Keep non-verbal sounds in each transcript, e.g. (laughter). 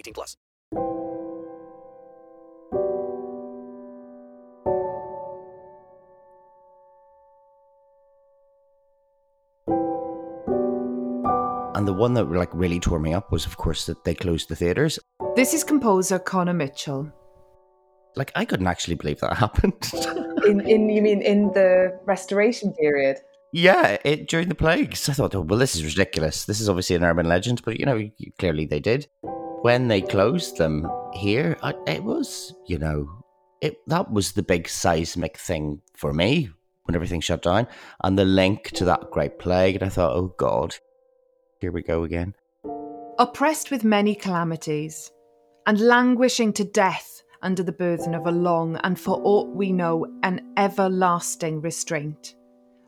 18 plus. And the one that like really tore me up was, of course, that they closed the theaters. This is composer Conor Mitchell. Like I couldn't actually believe that (laughs) happened. in, in you mean in the restoration period? yeah, it during the plagues. I thought, oh well, this is ridiculous. This is obviously an urban legend, but you know, clearly they did. When they closed them here, it was, you know, it that was the big seismic thing for me when everything shut down, and the link to that great plague. And I thought, oh God, here we go again. Oppressed with many calamities, and languishing to death under the burden of a long and, for aught we know, an everlasting restraint.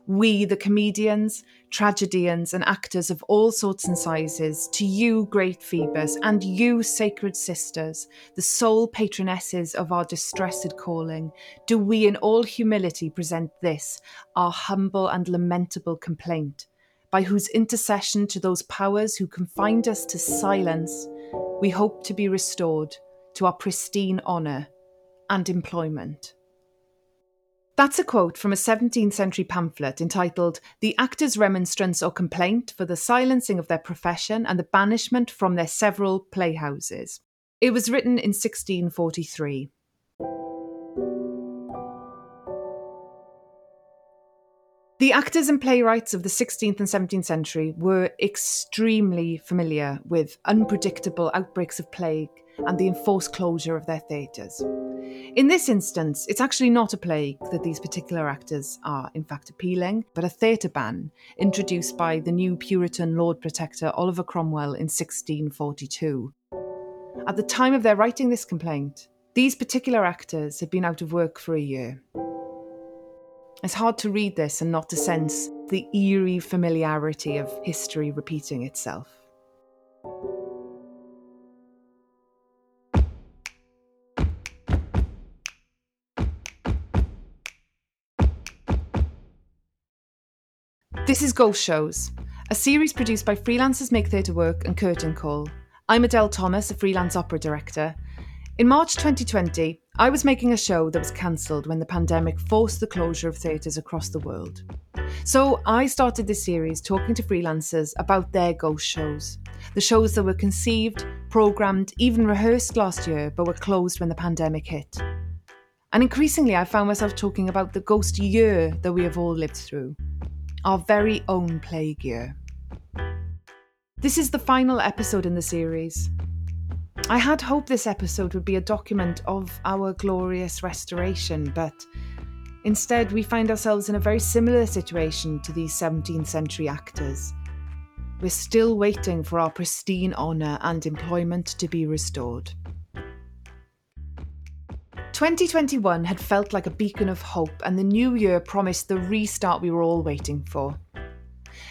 We, the comedians, tragedians, and actors of all sorts and sizes, to you, great Phoebus, and you, sacred sisters, the sole patronesses of our distressed calling, do we in all humility present this, our humble and lamentable complaint, by whose intercession to those powers who confined us to silence, we hope to be restored to our pristine honour and employment. That's a quote from a 17th century pamphlet entitled The Actors' Remonstrance or Complaint for the Silencing of Their Profession and the Banishment from Their Several Playhouses. It was written in 1643. The actors and playwrights of the 16th and 17th century were extremely familiar with unpredictable outbreaks of plague and the enforced closure of their theatres. In this instance, it's actually not a plague that these particular actors are, in fact, appealing, but a theatre ban introduced by the new Puritan Lord Protector Oliver Cromwell in 1642. At the time of their writing this complaint, these particular actors had been out of work for a year. It's hard to read this and not to sense the eerie familiarity of history repeating itself. This is Ghost Shows, a series produced by Freelancers Make Theatre Work and Curtain Call. I'm Adele Thomas, a freelance opera director. In March 2020, I was making a show that was cancelled when the pandemic forced the closure of theatres across the world. So I started this series talking to freelancers about their ghost shows. The shows that were conceived, programmed, even rehearsed last year, but were closed when the pandemic hit. And increasingly, I found myself talking about the ghost year that we have all lived through our very own plague year. This is the final episode in the series. I had hoped this episode would be a document of our glorious restoration, but instead we find ourselves in a very similar situation to these 17th century actors. We're still waiting for our pristine honour and employment to be restored. 2021 had felt like a beacon of hope, and the new year promised the restart we were all waiting for.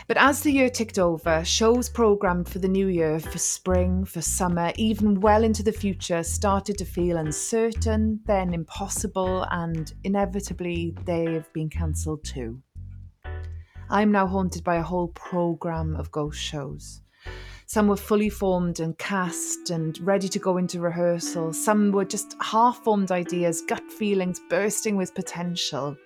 But as the year ticked over, shows programmed for the new year, for spring, for summer, even well into the future, started to feel uncertain, then impossible, and inevitably they've been cancelled too. I'm now haunted by a whole programme of ghost shows. Some were fully formed and cast and ready to go into rehearsal. Some were just half formed ideas, gut feelings bursting with potential.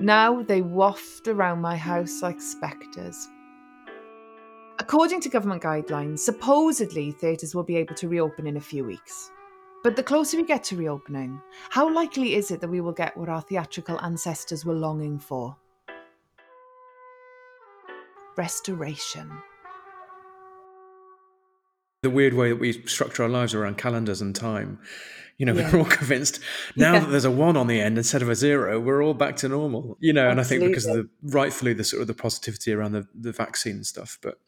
Now they waft around my house like spectres. According to government guidelines, supposedly theatres will be able to reopen in a few weeks. But the closer we get to reopening, how likely is it that we will get what our theatrical ancestors were longing for? Restoration. The weird way that we structure our lives around calendars and time. You know, Yeah. we're all (laughs) convinced (laughs) now Yeah. that there's a one on the end instead of a zero, we're all back to normal. You know, and I think because of the rightfully the sort of the positivity around the, the vaccine stuff, but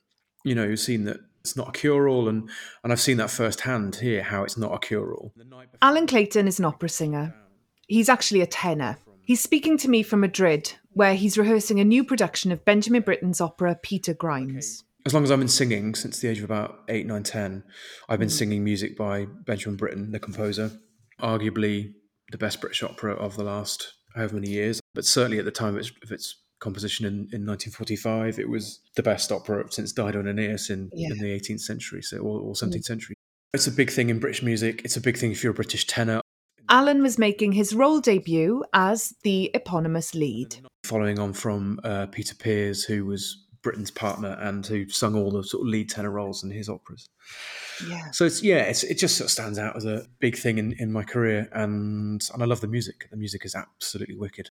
you know, you've seen that it's not a cure all and and I've seen that firsthand here how it's not a cure all. Allan Clayton is an opera singer. He's actually a tenor. He's speaking to me from Madrid, where he's rehearsing a new production of Benjamin Britten's opera Peter Grimes. As long as I've been singing since the age of about eight, nine, ten, I've Mm. been singing music by Benjamin Britten, the composer, arguably the best British opera of the last however many years. But certainly at the time of its, of its composition in, in 1945, it was the best opera since Dido and Aeneas in, Yeah. Mm. in the 18th century, so or, or 17th century. It's a big thing in British music. It's a big thing if you're a British tenor. Allan was making his role debut as the eponymous lead. following on from uh, Peter Pears, who was Britten's partner and who sung all the sort of lead tenor roles in his operas. Yeah. So it's yeah, it's, it just sort of stands out as a big thing in, in my career, and and I love the music. The music is absolutely wicked.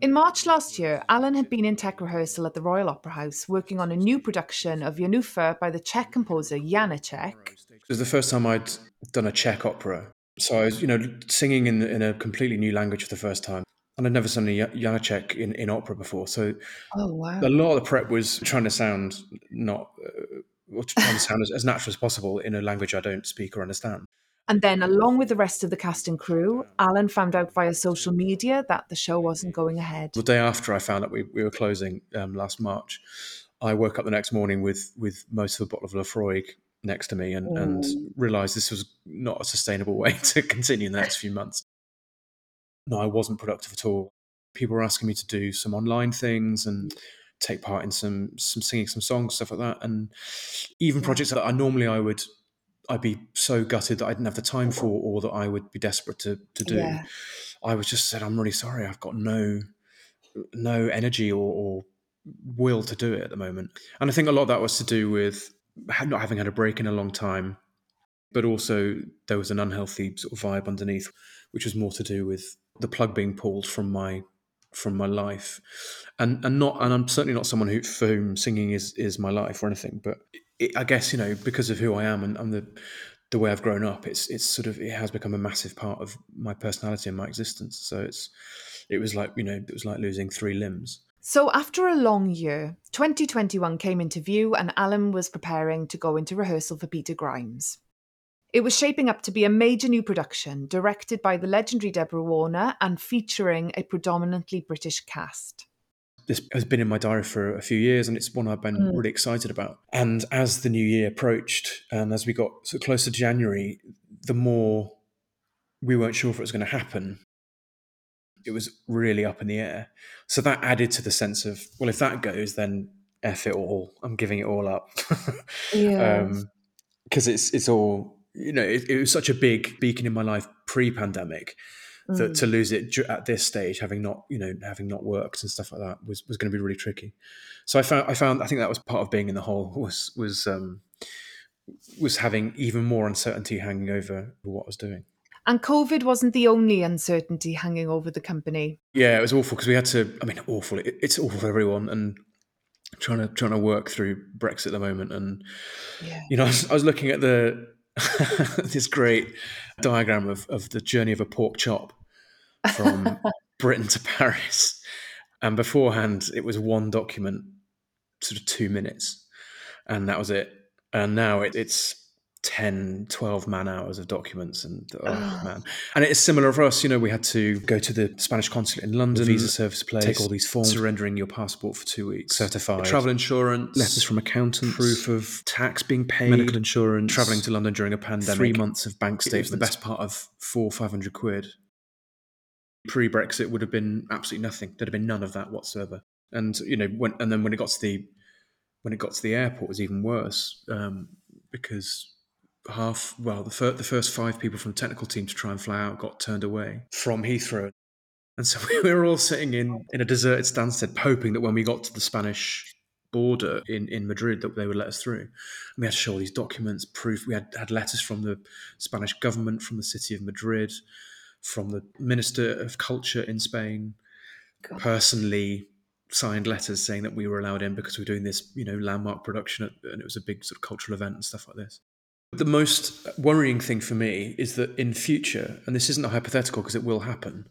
In March last year, Allan had been in tech rehearsal at the Royal Opera House working on a new production of Jenůfa by the Czech composer Janacek. It was the first time I'd done a Czech opera, so I was you know singing in in a completely new language for the first time, and I'd never sung a Janacek in, in opera before. So Oh, wow. a lot of the prep was trying to sound not. Uh, trying to sound as, as natural as possible in a language I don't speak or understand. And then, along with the rest of the cast and crew, Allan found out via social media that the show wasn't going ahead. The day after I found out we, we were closing um, last March, I woke up the next morning with with most of a bottle of Laphroaig next to me and, and realised this was not a sustainable (laughs) way to continue in the next few months. No, I wasn't productive at all. People were asking me to do some online things and mm. take part in some some singing some songs stuff like that and even mm. projects that I normally I would I'd be so gutted that I didn't have the time for or that I would be desperate to to do. Yeah. I was just said I'm really sorry I've got no no energy or, or will to do it at the moment. And I think a lot of that was to do with not having had a break in a long time, but also there was an unhealthy sort of vibe underneath, which was more to do with the plug being pulled from my from my life, and and not and I'm certainly not someone who for whom singing is is my life or anything, but it, I guess you know because of who I am and, and the the way I've grown up, it's it's sort of it has become a massive part of my personality and my existence. So it's it was like you know it was like losing three limbs. So, after a long year, 2021 came into view and Allan was preparing to go into rehearsal for Peter Grimes. It was shaping up to be a major new production, directed by the legendary Deborah Warner and featuring a predominantly British cast. this has been in my diary for a few years and it's one I've been hmm. really excited about. And as the new year approached and as we got so close to January, the more we weren't sure if it was going to happen, it was really up in the air. So that added to the sense of, well, if that goes, then F it all. I'm giving it all up. (laughs) Yeah. Because um, it's, it's all, you know, it, it was such a big beacon in my life pre pandemic that to lose it at this stage, having not, you know, having not worked and stuff like that was, was going to be really tricky. So I found, I found, I think that was part of being in the hole was, was, um, was having even more uncertainty hanging over what I was doing. And COVID wasn't the only uncertainty hanging over the company. Yeah, it was awful because we had to. I mean, awful. It, it's awful for everyone, and trying to trying to work through Brexit at the moment. And Yeah. you know, I was, I was looking at the (laughs) this great diagram of of the journey of a pork chop from (laughs) Britain to Paris, and beforehand it was one document, sort of two minutes, and that was it. And now it, it's 10, 12 man hours of documents and oh man. And it's similar for us, you know, we had to go to the Spanish consulate in London, visa service place, take all these forms, surrendering your passport for two weeks, certified. Travel insurance, letters from accountants, proof of tax being paid, medical insurance, traveling to London during a pandemic, three months of bank statements, the best part of four, five hundred quid. Pre Brexit would have been absolutely nothing. There'd have been none of that whatsoever. And you know, when and then when it got to the when it got to the airport was even worse um, because half well the, fir- the first five people from the technical team to try and fly out got turned away from Heathrow. And so (laughs) we were all sitting in, in a deserted Stansted, hoping that when we got to the Spanish border in, in Madrid that they would let us through. And we had to show all these documents, proof. We had had letters from the Spanish government, from the city of Madrid, from the Minister of Culture in Spain, God. personally signed letters saying that we were allowed in because we were doing this, you know, landmark production at, and it was a big sort of cultural event and stuff like this. The most worrying thing for me is that in future, and this isn't a hypothetical because it will happen,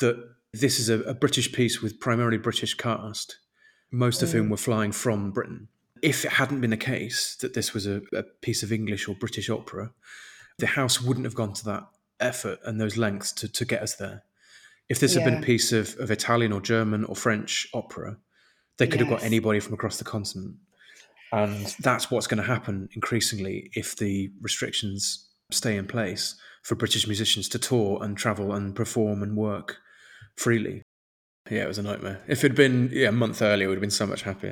that this is a, a British piece with primarily British cast, most of whom mm. were flying from Britain. If it hadn't been the case that this was a, a piece of English or British opera, the house wouldn't have gone to that effort and those lengths to, to get us there. If this had been a piece of, of Italian or German or French opera, they could have got anybody from across the continent. And that's what's going to happen increasingly if the restrictions stay in place for British musicians to tour and travel and perform and work freely. Yeah, it was a nightmare. If it had been yeah, a month earlier, we'd have been so much happier.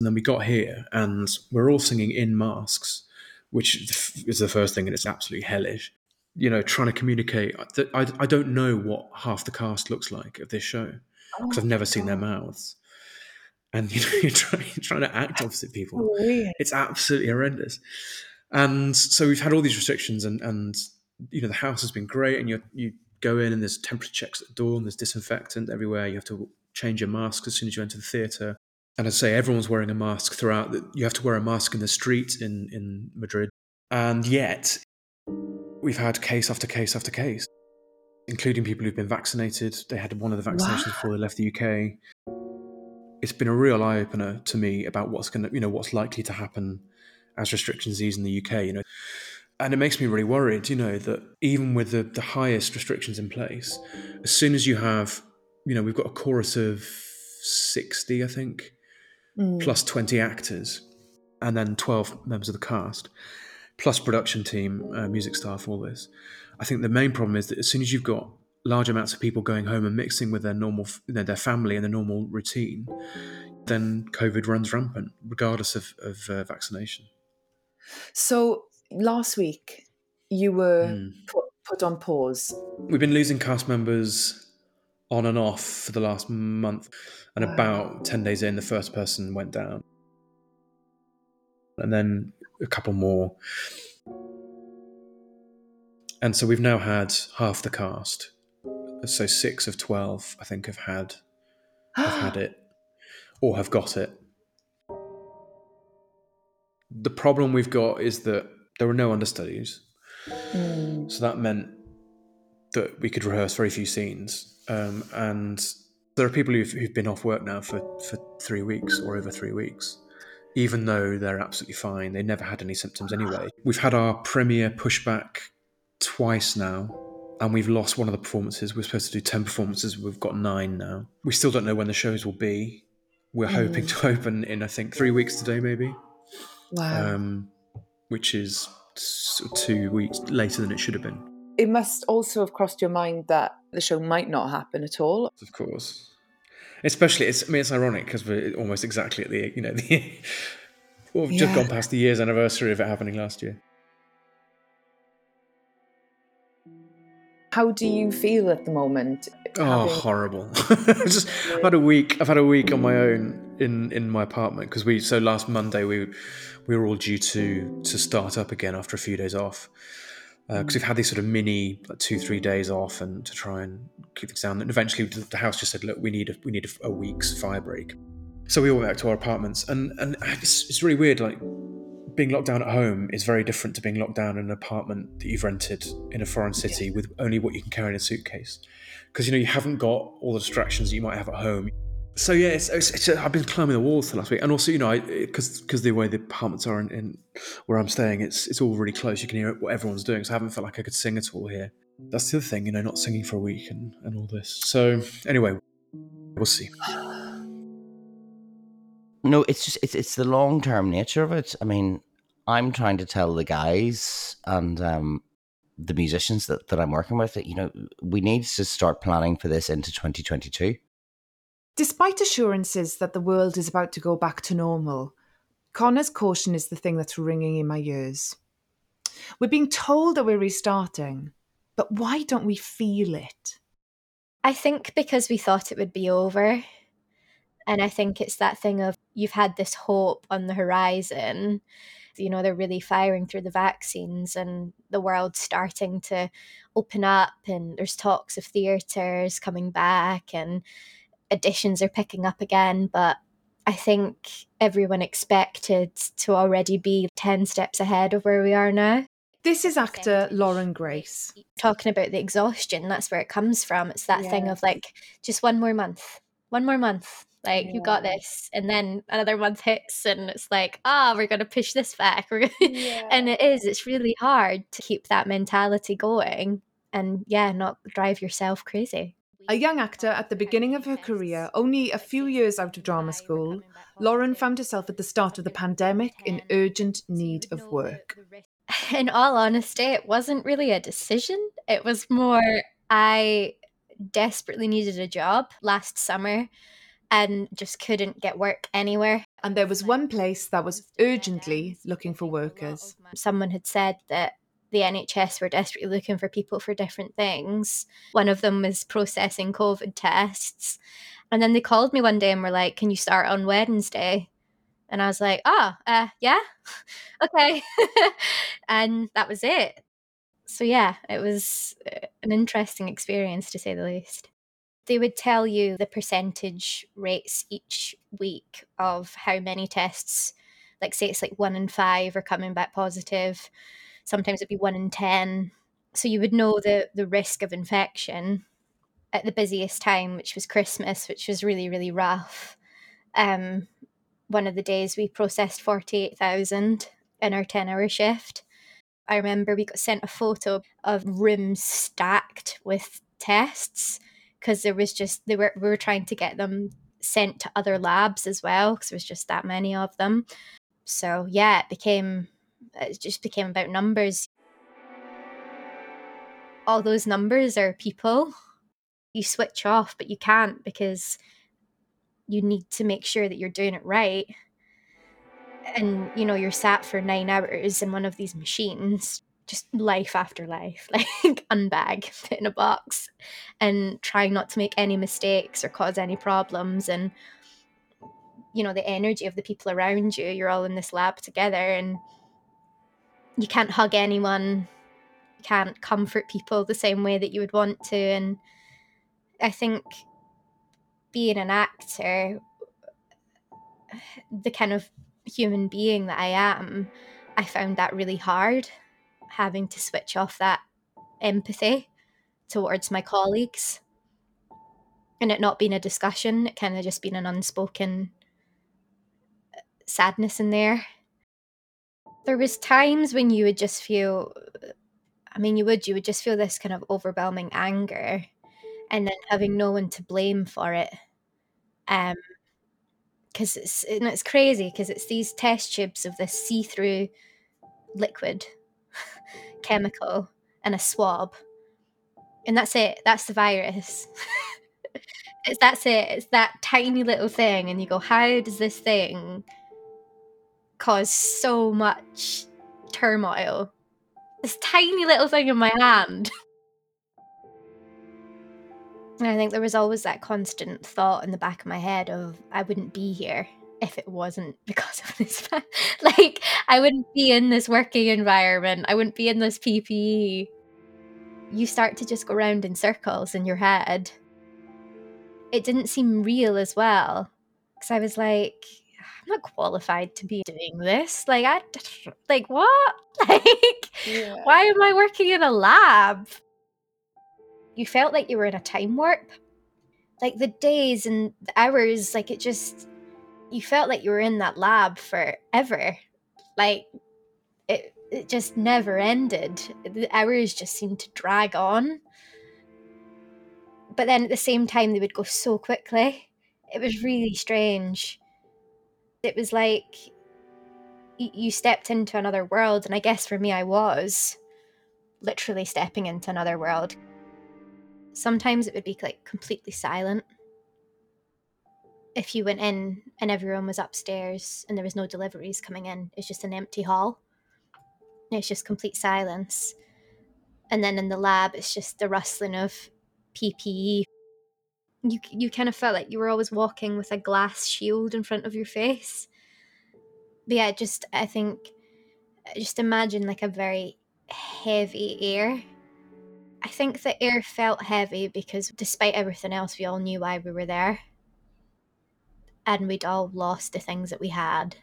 And then we got here and we're all singing in masks, which is the first thing, and it's absolutely hellish. You know, trying to communicate. Uh, I, I don't know what half the cast looks like of this show oh, because I've never seen their mouths. And (laughs) you know, you're trying, you're trying to act opposite people. It's absolutely horrendous. And so we've had all these restrictions, and and you know the house has been great, and you you go in and there's temperature checks at the door, and there's disinfectant everywhere. You have to change your mask as soon as you enter the theatre. And I say everyone's wearing a mask throughout. You have to wear a mask in the street in in Madrid, and yet we've had case after case after case, including people who've been vaccinated. They had one of the vaccinations before they left the UK. It's been a real eye opener to me about what's going to, you know, what's likely to happen as restrictions ease in the UK. You know, and it makes me really worried. You know that even with the the highest restrictions in place, as soon as you have, you know, we've got a chorus of sixty, I think, plus twenty actors, and then twelve members of the cast plus production team, uh, music staff, all this. I think the main problem is that as soon as you've got large amounts of people going home and mixing with their normal, you know, their family and their normal routine, then COVID runs rampant, regardless of, of uh, vaccination. So last week you were Hmm. put, put on pause. We've been losing cast members on and off for the last month, and Wow. about 10 days in, the first person went down. And then a couple more. And so we've now had half the cast. So six of 12, I think, have had (gasps) have had it or have got it. The problem we've got is that there were no understudies. Mm. So that meant that we could rehearse very few scenes. Um, and there are people who've, who've been off work now for, for three weeks or over three weeks, even though they're absolutely fine. They never had any symptoms anyway. We've had our premiere pushback twice now, and we've lost one of the performances. We're supposed to do 10 performances, we've got nine now. We still don't know when the shows will be. We're hoping to (laughs) open in, I think, three weeks today, maybe Wow. um, which is two weeks later than it should have been. it must also have crossed your mind that the show might not happen at all. Of course, especially it's. I mean, it's ironic because we're almost exactly at the you know (laughs) the. Well, we've just gone past the year's anniversary of it happening last year. How do you feel at the moment? Oh, horrible! (laughs) just I've had a week. I've had a week on my own in in my apartment because we. So last Monday we we were all due to to start up again after a few days off uh, because we've had these sort of mini like, two three days off and to try and keep things down. And eventually the the house just said, "Look, we need a, we need a, a week's fire break." So we all went back to our apartments, and and it's, it's really weird. Like being locked down at home is very different to being locked down in an apartment that you've rented in a foreign city with only what you can carry in a suitcase. Because you know you haven't got all the distractions that you might have at home. So yeah, it's, it's, it's I've been climbing the walls the last week, and also you know because because the way the apartments are in, in where I'm staying, it's it's all really close. You can hear what everyone's doing, so I haven't felt like I could sing at all here. That's the other thing, you know, not singing for a week and, and all this. So anyway, we'll see. (sighs) No, it's just it's it's the long term nature of it. I mean, I'm trying to tell the guys and um, the musicians that, that I'm working with that you know we need to start planning for this into 2022. Despite assurances that the world is about to go back to normal, Conor's caution is the thing that's ringing in my ears. We're being told that we're restarting, but why don't we feel it? I think because we thought it would be over. And I think it's that thing of you've had this hope on the horizon. You know, they're really firing through the vaccines and the world's starting to open up, and there's talks of theatres coming back and additions are picking up again. But I think everyone expected to already be 10 steps ahead of where we are now. This is actor Lauren Grace. Talking about the exhaustion, that's where it comes from. It's that thing of like, just one more month, one more month. Like, you got this. And then another month hits, and it's like, ah, we're going to push this back. (laughs) We're and it is, it's really hard to keep that mentality going and, yeah, not drive yourself crazy. A young actor at the beginning of her career, only a few years out of drama school, Lauren found herself at the start of the pandemic in urgent need of work. (laughs) in all honesty, it wasn't really a decision. It was more I desperately needed a job last summer and just couldn't get work anywhere. And there was one place that was urgently looking for workers. Someone had said that the NHS were desperately looking for people for different things. One of them was processing COVID tests. And then they called me one day and were like, Can you start on Wednesday? And I was like, Oh, uh, yeah, (laughs) okay. (laughs) and that was it. So, yeah, it was uh, an interesting experience to say the least. They would tell you the percentage rates each week of how many tests, like, say it's like one in five are coming back positive. Sometimes it'd be one in 10. So, you would know the, the risk of infection at the busiest time, which was Christmas, which was really, really rough. Um, one of the days we processed 48,000 in our 10 hour shift. I remember we got sent a photo of rooms stacked with tests because there was just they were we were trying to get them sent to other labs as well because there was just that many of them. So yeah, it became it just became about numbers. All those numbers are people. You switch off, but you can't because you need to make sure that you're doing it right and you know you're sat for nine hours in one of these machines just life after life (laughs) like unbag in a box and trying not to make any mistakes or cause any problems and you know the energy of the people around you you're all in this lab together and you can't hug anyone you can't comfort people the same way that you would want to and i think being an actor the kind of human being that I am, I found that really hard, having to switch off that empathy towards my colleagues and it not being a discussion, it kind of just being an unspoken uh, sadness in there. There was times when you would just feel I mean you would you would just feel this kind of overwhelming anger and then having no one to blame for it. Um because it's and it's crazy because it's these test tubes of this see-through liquid (laughs) chemical and a swab. And that's it that's the virus. (laughs) It's that's it it's that tiny little thing and you go how does this thing cause so much turmoil? This tiny little thing in my hand. And I think there was always that constant thought in the back of my head of I wouldn't be here if it wasn't (laughs) because of this. (laughs) like I wouldn't be in this working environment. I wouldn't be in this PPE. You start to just go round in circles in your head. It didn't seem real as well because I was like, I'm not qualified to be doing this. Like I, (laughs) like what? Like why am I working in a lab? you felt like you were in a time warp. Like the days and the hours, like it just, you felt like you were in that lab forever. Like it, it just never ended. The hours just seemed to drag on. But then at the same time, they would go so quickly. It was really strange. It was like you stepped into another world, and I guess for me, I was literally stepping into another world sometimes it would be like completely silent if you went in and everyone was upstairs and there was no deliveries coming in, it's just an empty hall. It's just complete silence. And then in the lab, it's just the rustling of PPE. You you kind of felt like you were always walking with a glass shield in front of your face. But yeah, just I think just imagine like a very heavy air. I think the air felt heavy because despite everything else, we all knew why we were there. And we'd all lost the things that we had.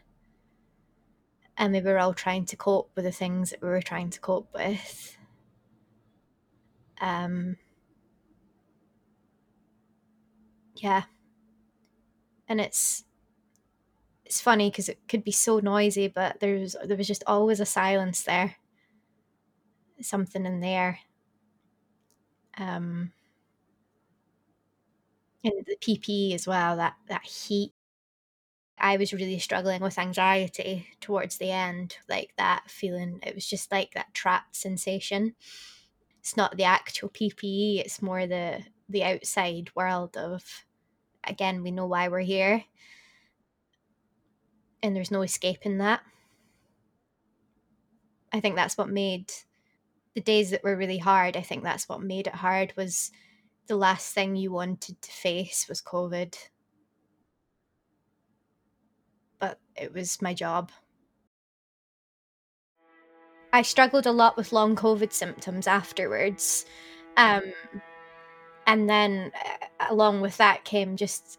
And we were all trying to cope with the things that we were trying to cope with. Um, yeah. And it's it's funny because it could be so noisy, but there's there was just always a silence there. Something in there. Um, and the PPE as well. That that heat. I was really struggling with anxiety towards the end, like that feeling. It was just like that trapped sensation. It's not the actual PPE; it's more the the outside world of. Again, we know why we're here and there's no escaping that. I think that's what made the days that were really hard. I think that's what made it hard was the last thing you wanted to face was COVID. But it was my job. I struggled a lot with long COVID symptoms afterwards. Um, and then uh, along with that came just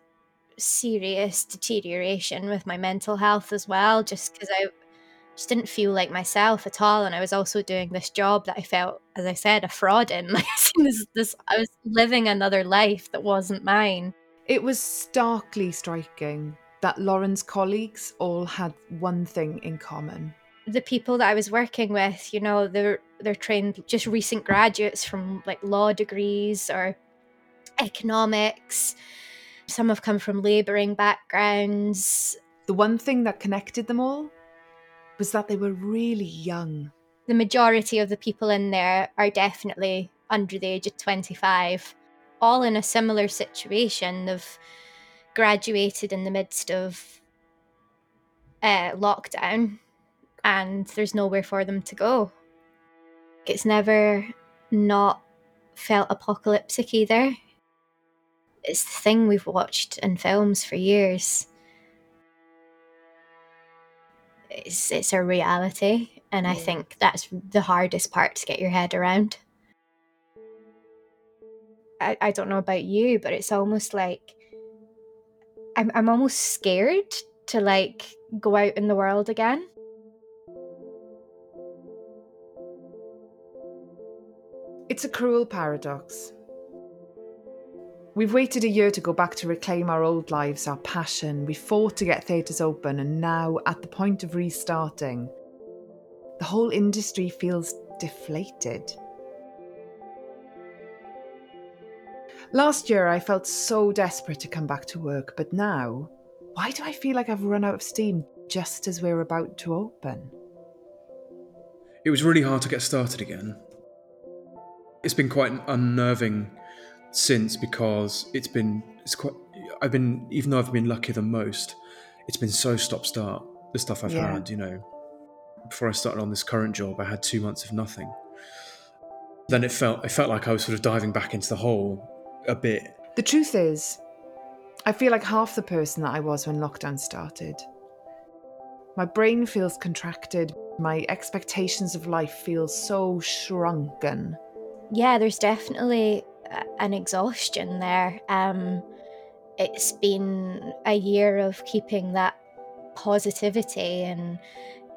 serious deterioration with my mental health as well, just because I just didn't feel like myself at all. And I was also doing this job that I felt, as I said, a fraud in. (laughs) Like this, this, I was living another life that wasn't mine. It was starkly striking that Lauren's colleagues all had one thing in common. The people that I was working with, you know, they're they're trained just recent graduates from like law degrees or economics some have come from labouring backgrounds. The one thing that connected them all was that they were really young. The majority of the people in there are definitely under the age of 25, all in a similar situation. They've graduated in the midst of uh, lockdown and there's nowhere for them to go. It's never not felt apocalyptic either it's the thing we've watched in films for years. It's it's a reality, and I think that's the hardest part to get your head around. I, I don't know about you, but it's almost like I'm I'm almost scared to like go out in the world again. It's a cruel paradox. We've waited a year to go back to reclaim our old lives, our passion. We fought to get theatres open, and now, at the point of restarting, the whole industry feels deflated. Last year, I felt so desperate to come back to work, but now, why do I feel like I've run out of steam just as we're about to open? It was really hard to get started again. It's been quite unnerving since because it's been it's quite I've been even though I've been lucky than most, it's been so stop start the stuff I've yeah. had. You know, before I started on this current job, I had two months of nothing. Then it felt it felt like I was sort of diving back into the hole a bit. The truth is, I feel like half the person that I was when lockdown started. My brain feels contracted. My expectations of life feel so shrunken. Yeah, there's definitely an exhaustion there. Um, it's been a year of keeping that positivity and,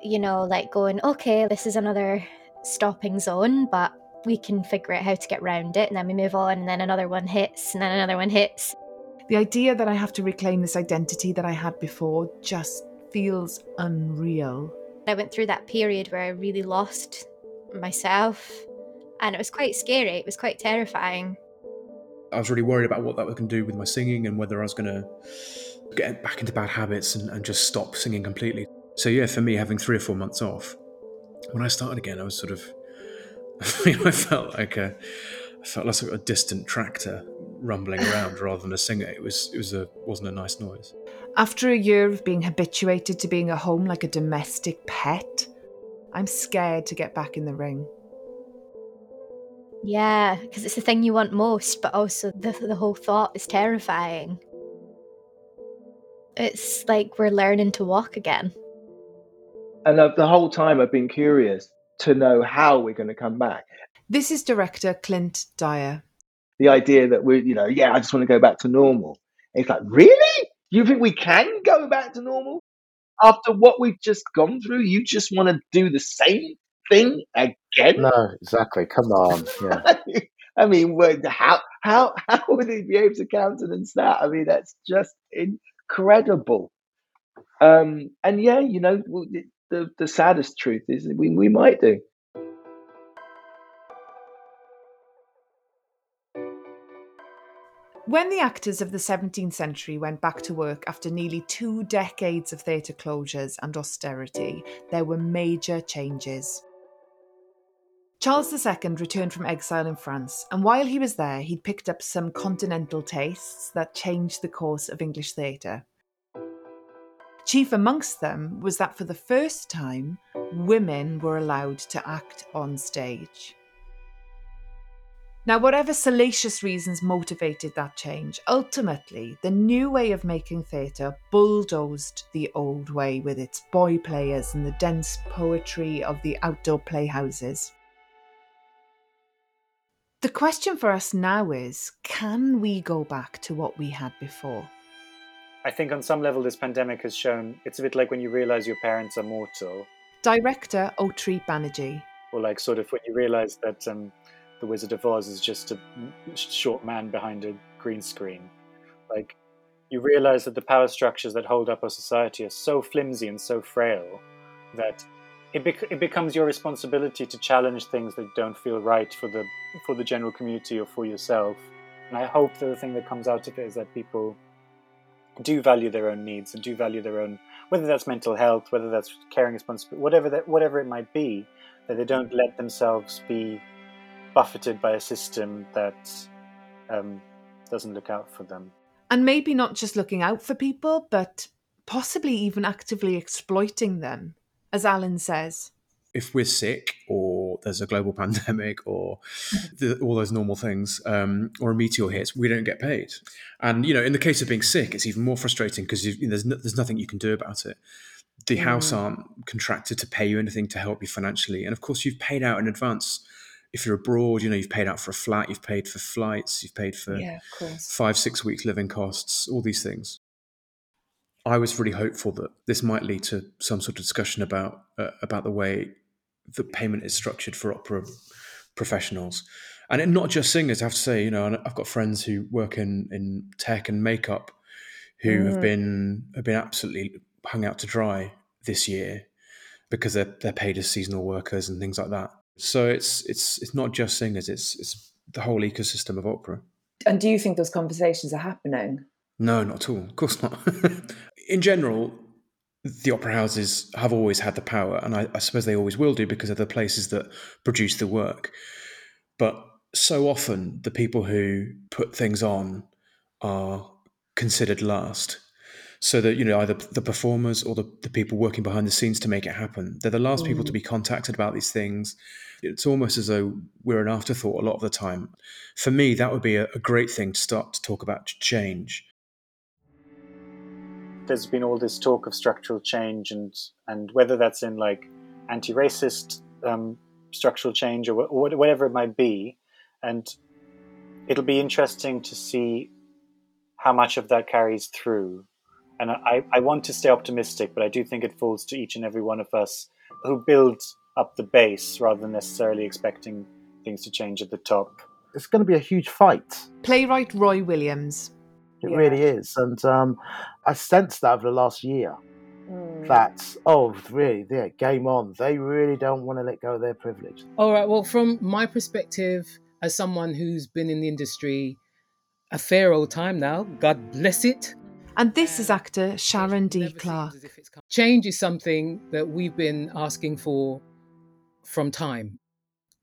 you know, like going, okay, this is another stopping zone, but we can figure out how to get around it. And then we move on, and then another one hits, and then another one hits. The idea that I have to reclaim this identity that I had before just feels unreal. I went through that period where I really lost myself and it was quite scary. It was quite terrifying. I was really worried about what that was going to do with my singing and whether I was going to get back into bad habits and, and just stop singing completely. So yeah, for me, having three or four months off, when I started again, I was sort of, (laughs) I felt like a, I felt like a distant tractor rumbling around (sighs) rather than a singer. It was it was a wasn't a nice noise. After a year of being habituated to being at home like a domestic pet, I'm scared to get back in the ring. Yeah, because it's the thing you want most, but also the, the whole thought is terrifying. It's like we're learning to walk again. And uh, the whole time I've been curious to know how we're going to come back. This is director Clint Dyer. The idea that we're, you know, yeah, I just want to go back to normal. It's like, really? You think we can go back to normal? After what we've just gone through, you just want to do the same thing again? No, exactly. Come on. Yeah. (laughs) I mean, how how how would he be able to countenance that? I mean, that's just incredible. Um, and yeah, you know, w- the the saddest truth is we we might do. When the actors of the 17th century went back to work after nearly two decades of theatre closures and austerity, there were major changes. Charles II returned from exile in France, and while he was there, he'd picked up some continental tastes that changed the course of English theatre. Chief amongst them was that for the first time, women were allowed to act on stage. Now, whatever salacious reasons motivated that change, ultimately, the new way of making theatre bulldozed the old way with its boy players and the dense poetry of the outdoor playhouses. The question for us now is can we go back to what we had before? I think on some level, this pandemic has shown it's a bit like when you realize your parents are mortal, Director Atri Banerjee. or like sort of when you realize that um, the Wizard of Oz is just a short man behind a green screen. Like you realize that the power structures that hold up our society are so flimsy and so frail that it, bec- it becomes your responsibility to challenge things that don't feel right for the for the general community or for yourself. And I hope that the thing that comes out of it is that people do value their own needs and do value their own whether that's mental health, whether that's caring responsibility, whatever that whatever it might be, that they don't let themselves be buffeted by a system that um, doesn't look out for them. And maybe not just looking out for people, but possibly even actively exploiting them, as Allan says. if we're sick or there's a global (laughs) pandemic or the, all those normal things um, or a meteor hits, we don't get paid. And you know, in the case of being sick, it's even more frustrating because you know, there's no, there's nothing you can do about it. The house aren't contracted to pay you anything to help you financially, and of course, you've paid out in advance. If you're abroad, you know you've paid out for a flat, you've paid for flights, you've paid for course. five, six weeks living costs, all these things. I was really hopeful that this might lead to some sort of discussion about uh, about the way the payment is structured for opera professionals, and not just singers. I have to say, you know, I've got friends who work in in tech and makeup who have mm. been have been absolutely hung out to dry this year because they're they're paid as seasonal workers and things like that. So it's it's it's not just singers; it's it's the whole ecosystem of opera. And do you think those conversations are happening? No, not at all. Of course not. (laughs) In general, the opera houses have always had the power, and I, I suppose they always will do because they're the places that produce the work. But so often, the people who put things on are considered last. So that, you know, either the performers or the, the people working behind the scenes to make it happen, they're the last people to mm. be contacted about these things. It's almost as though we're an afterthought a lot of the time. For me, that would be a, a great thing to start to talk about to change. There's been all this talk of structural change, and and whether that's in like anti-racist um, structural change or wh- whatever it might be, and it'll be interesting to see how much of that carries through. And I, I want to stay optimistic, but I do think it falls to each and every one of us who build up the base rather than necessarily expecting things to change at the top. It's going to be a huge fight. Playwright Roy Williams. It Yeah. really is. And um, I sensed that over the last year that, oh, really, yeah, game on. They really don't want to let go of their privilege. All right. Well, from my perspective, as someone who's been in the industry a fair old time now, God bless it. And this is actor Sharon D. never Clarke. as if it's come- Change is something that we've been asking for from time.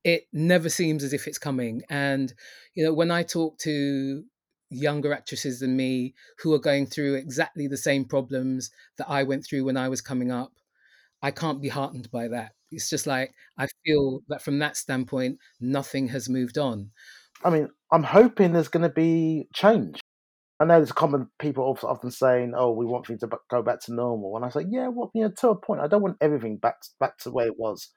It never seems as if it's coming. And, you know, when I talk to younger actresses than me who are going through exactly the same problems that I went through when I was coming up. I can't be heartened by that. It's just like I feel that from that standpoint, nothing has moved on. I mean, I'm hoping there's going to be change. I know there's common people often saying, "Oh, we want things to go back to normal," and I say, "Yeah, well, you know, to a point. I don't want everything back back to the way it was.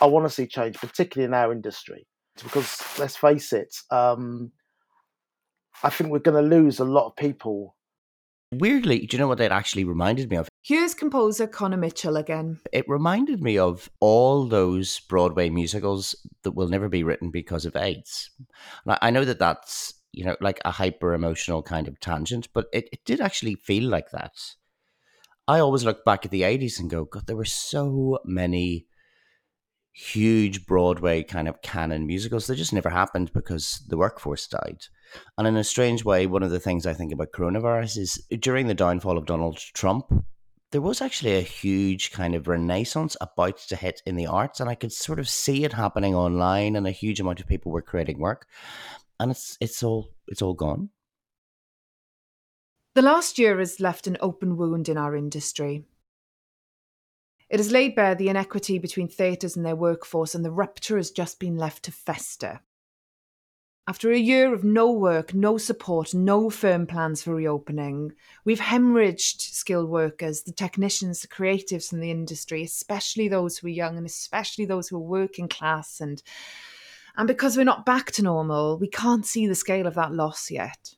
I want to see change, particularly in our industry, because let's face it, um, I think we're going to lose a lot of people. Weirdly, do you know what that actually reminded me of? Here's composer Conor Mitchell again. It reminded me of all those Broadway musicals that will never be written because of AIDS. I know that that's, you know, like a hyper emotional kind of tangent, but it, it did actually feel like that. I always look back at the 80s and go, God, there were so many huge Broadway kind of canon musicals. They just never happened because the workforce died. And in a strange way, one of the things I think about coronavirus is during the downfall of Donald Trump, there was actually a huge kind of renaissance about to hit in the arts. And I could sort of see it happening online and a huge amount of people were creating work. And it's it's all it's all gone. The last year has left an open wound in our industry. It has laid bare the inequity between theatres and their workforce, and the rupture has just been left to fester. After a year of no work, no support, no firm plans for reopening, we've hemorrhaged skilled workers, the technicians, the creatives in the industry, especially those who are young and especially those who are working class. And, and because we're not back to normal, we can't see the scale of that loss yet.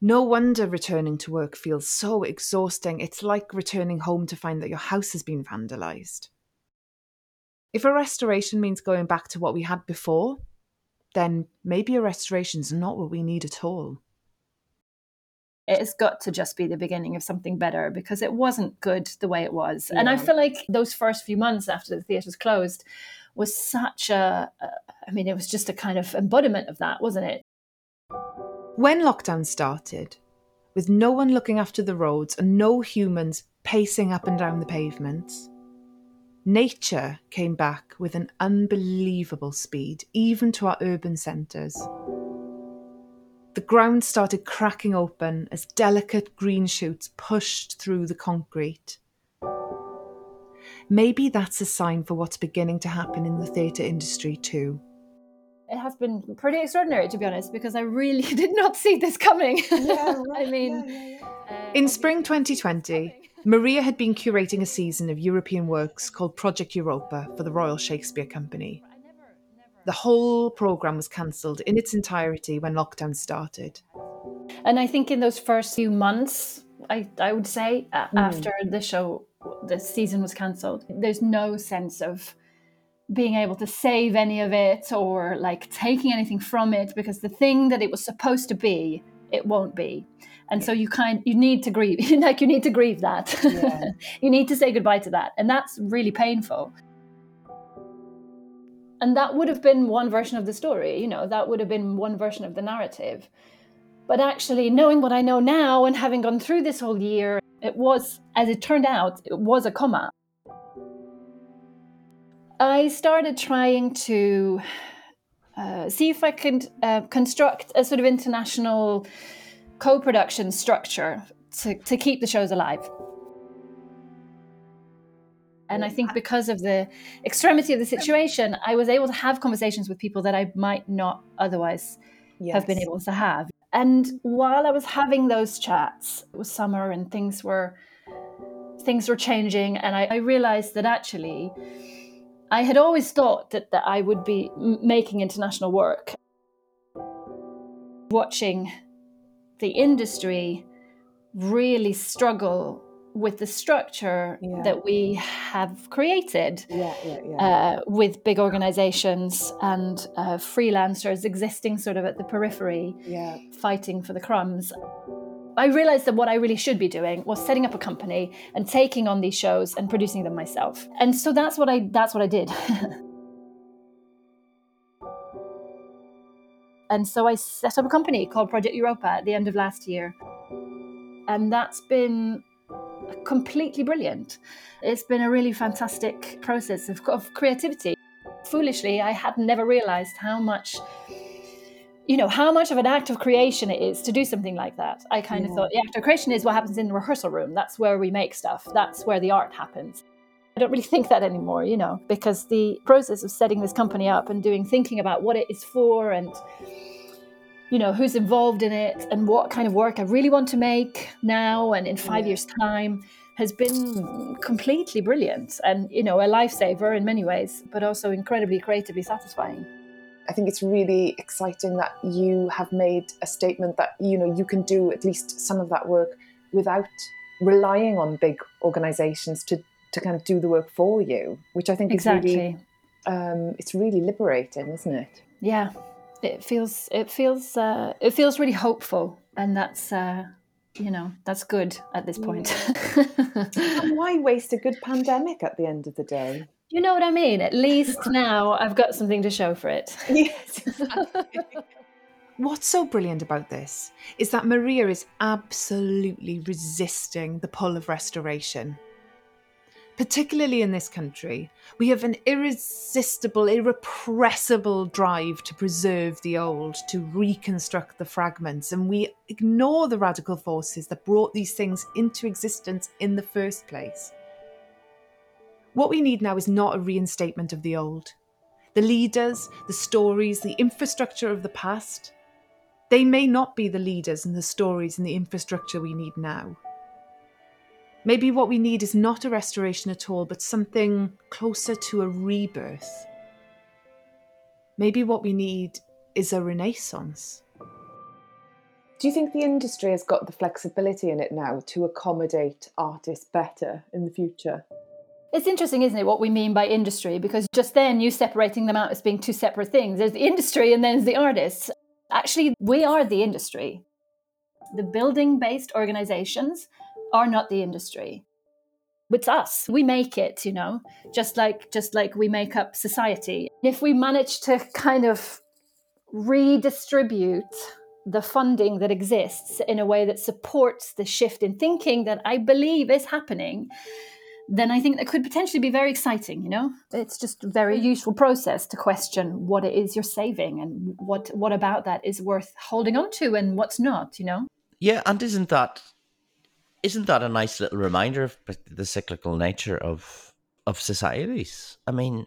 No wonder returning to work feels so exhausting. It's like returning home to find that your house has been vandalised. If a restoration means going back to what we had before, then maybe a restoration's not what we need at all. It's got to just be the beginning of something better because it wasn't good the way it was. Yeah. And I feel like those first few months after the theatres closed was such a, I mean, it was just a kind of embodiment of that, wasn't it? When lockdown started, with no one looking after the roads and no humans pacing up and down the pavements, nature came back with an unbelievable speed, even to our urban centres. The ground started cracking open as delicate green shoots pushed through the concrete. Maybe that's a sign for what's beginning to happen in the theatre industry too it has been pretty extraordinary to be honest because i really (laughs) did not see this coming. Yeah, (laughs) right. i mean yeah, yeah, uh, in spring 2020 (laughs) maria had been curating a season of european works called project europa for the royal shakespeare company. The whole program was cancelled in its entirety when lockdown started. And i think in those first few months i, I would say uh, mm. after the show the season was cancelled there's no sense of being able to save any of it or like taking anything from it because the thing that it was supposed to be it won't be. And so you kind you need to grieve (laughs) like you need to grieve that. Yeah. (laughs) you need to say goodbye to that and that's really painful. And that would have been one version of the story you know that would have been one version of the narrative. But actually knowing what i know now and having gone through this whole year it was as it turned out it was a comma I started trying to uh, see if I could uh, construct a sort of international co production structure to, to keep the shows alive. And I think because of the extremity of the situation, I was able to have conversations with people that I might not otherwise yes. have been able to have. And while I was having those chats, it was summer and things were things were changing, and I, I realized that actually I had always thought that, that I would be making international work. Watching the industry really struggle with the structure yeah. that we have created yeah, yeah, uh, with big organizations and uh, freelancers existing sort of at the periphery, fighting for the crumbs. I realized that what I really should be doing was setting up a company and taking on these shows and producing them myself. And so that's what I that's what I did. (laughs) and so I set up a company called Project Europa at the end of last year. And that's been completely brilliant. It's been a really fantastic process of, of creativity. Foolishly, I had never realized how much you know how much of an act of creation it is to do something like that. I kind Yeah. of thought the act of creation is what happens in the rehearsal room. That's where we make stuff. That's where the art happens. I don't really think that anymore you know because the process of setting this company up and doing thinking about what it is for and you know who's involved in it and what kind of work i really want to make now and in five Yeah. years time has been completely brilliant and you know a lifesaver in many ways but also incredibly creatively satisfying I think it's really exciting that you have made a statement that you know you can do at least some of that work without relying on big organizations to to kind of do the work for you, which I think is really exactly um, it's really liberating, isn't it? yeah it feels it feels uh, it feels really hopeful and that's uh, you know that's good at this point (laughs) And why waste a good pandemic at the end of the day? You know what i mean at least now i've got something to show for it (laughs) Yes. (laughs) What's so brilliant about this is that Maria is absolutely resisting the pull of restoration. Particularly in this country, we have an irresistible, irrepressible drive to preserve the old, to reconstruct the fragments, and we ignore the radical forces that brought these things into existence in the first place. What we need now is not a reinstatement of the old. The leaders, the stories, the infrastructure of the past, they may not be the leaders and the stories and the infrastructure we need now. Maybe what we need is not a restoration at all, but something closer to a rebirth. Maybe what we need is a renaissance. Do you think the industry has got the flexibility in it now to accommodate artists better in the future? It's interesting, isn't it, what we mean by industry? Because just then you separating them out as being two separate things. There's the industry and then there's the artists. Actually, we are the industry. The building based organizations are not the industry. It's us. We make it, you know, just like just like we make up society. If we manage to kind of redistribute the funding that exists in a way that supports the shift in thinking that I believe is happening, then I think that could potentially be very exciting. You know, it's just a very useful process to question what it is you're saving and what what about that is worth holding on to and what's not. You know. Yeah, and isn't that isn't that a nice little reminder of the cyclical nature of of societies? I mean,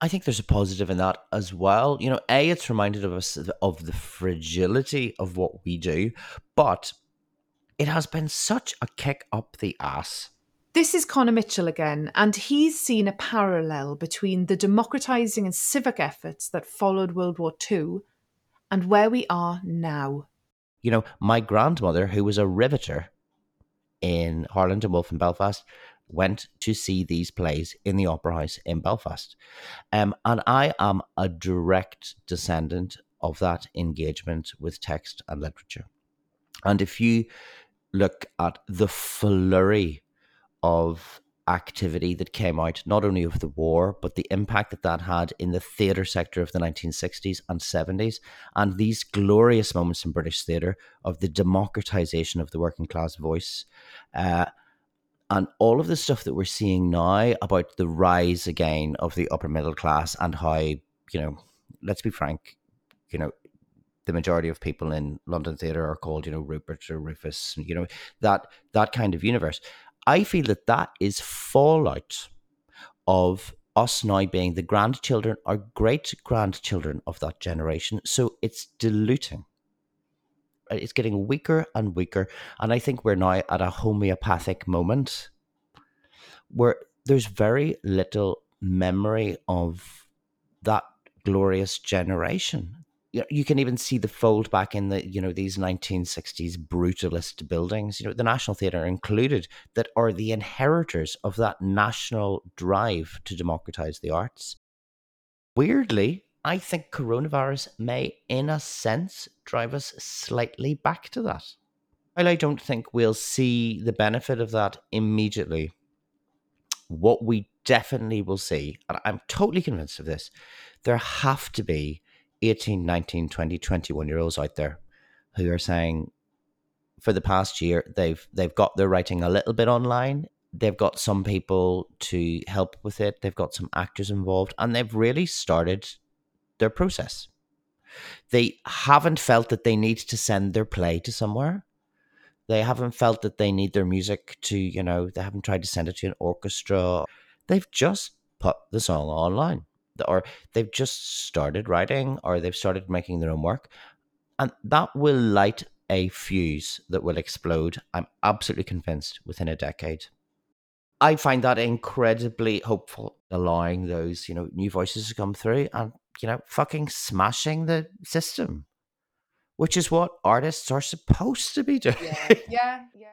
I think there's a positive in that as well. You know, a it's reminded of us of the fragility of what we do, but it has been such a kick up the ass. This is Conor Mitchell again, and he's seen a parallel between the democratising and civic efforts that followed World War II and where we are now. You know, my grandmother, who was a riveter in Harland and Wolff in Belfast, went to see these plays in the Opera House in Belfast. Um, and I am a direct descendant of that engagement with text and literature. And if you look at the flurry of activity that came out, not only of the war, but the impact that that had in the theatre sector of the 1960s and 70s, and these glorious moments in British theatre of the democratization of the working class voice. Uh, and all of the stuff that we're seeing now about the rise again of the upper middle class and how, you know, let's be frank, you know, the majority of people in London theatre are called, you know, Rupert or Rufus, you know, that that kind of universe. I feel that that is fallout of us now being the grandchildren or great grandchildren of that generation. So it's diluting. It's getting weaker and weaker. And I think we're now at a homeopathic moment where there's very little memory of that glorious generation. You, know, you can even see the fold back in the you know these 1960s brutalist buildings. You know the national theatre included that are the inheritors of that national drive to democratize the arts. Weirdly i think coronavirus may in a sense drive us slightly back to that. While i don't think we'll see the benefit of that immediately what we definitely will see and i'm totally convinced of this there have to be 18, 19, 20, 21 year olds out there who are saying for the past year they've they've got their writing a little bit online. They've got some people to help with it. They've got some actors involved and they've really started their process. They haven't felt that they need to send their play to somewhere. They haven't felt that they need their music to, you know, they haven't tried to send it to an orchestra. They've just put the song online or they've just started writing or they've started making their own work. And that will light a fuse that will explode, I'm absolutely convinced, within a decade. I find that incredibly hopeful, allowing those, you know, new voices to come through and, you know, fucking smashing the system, which is what artists are supposed to be doing. Yeah, (laughs) yeah, yeah.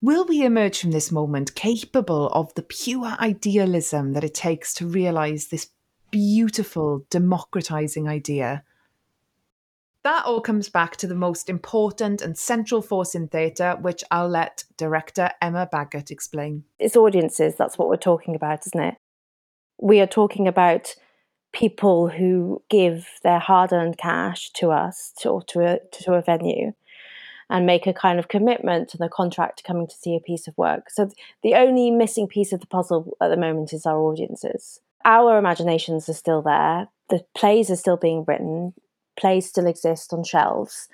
Will we emerge from this moment capable of the pure idealism that it takes to realize this beautiful, democratizing idea? That all comes back to the most important and central force in theatre, which I'll let director Emma Baggott explain. It's audiences, that's what we're talking about, isn't it? We are talking about people who give their hard earned cash to us or to a, to a venue and make a kind of commitment to the contract coming to see a piece of work. So the only missing piece of the puzzle at the moment is our audiences. Our imaginations are still there. The plays are still being written plays still exist on shelves.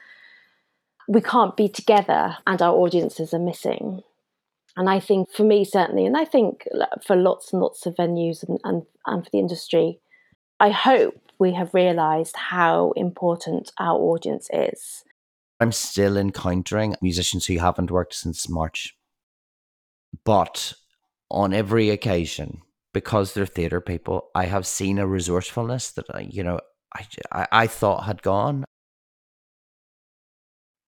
We can't be together, and our audiences are missing. And I think for me, certainly, and I think for lots and lots of venues and, and, and for the industry, I hope we have realised how important our audience is. I'm still encountering musicians who haven't worked since March. But on every occasion, because they're theatre people, I have seen a resourcefulness that I, you know, I, I, thought had gone.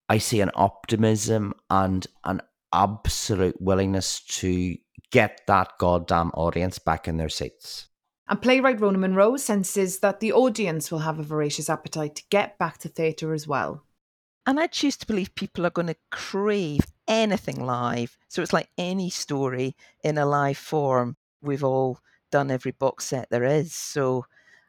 I see an optimism and an absolute willingness to get that goddamn audience back in their seats. And playwright Rona Munro senses that the audience will have a voracious appetite to get back to theatre as well. And I choose to believe people are going to crave anything live. So it's like any story in a live form. We've all done every box set there is. So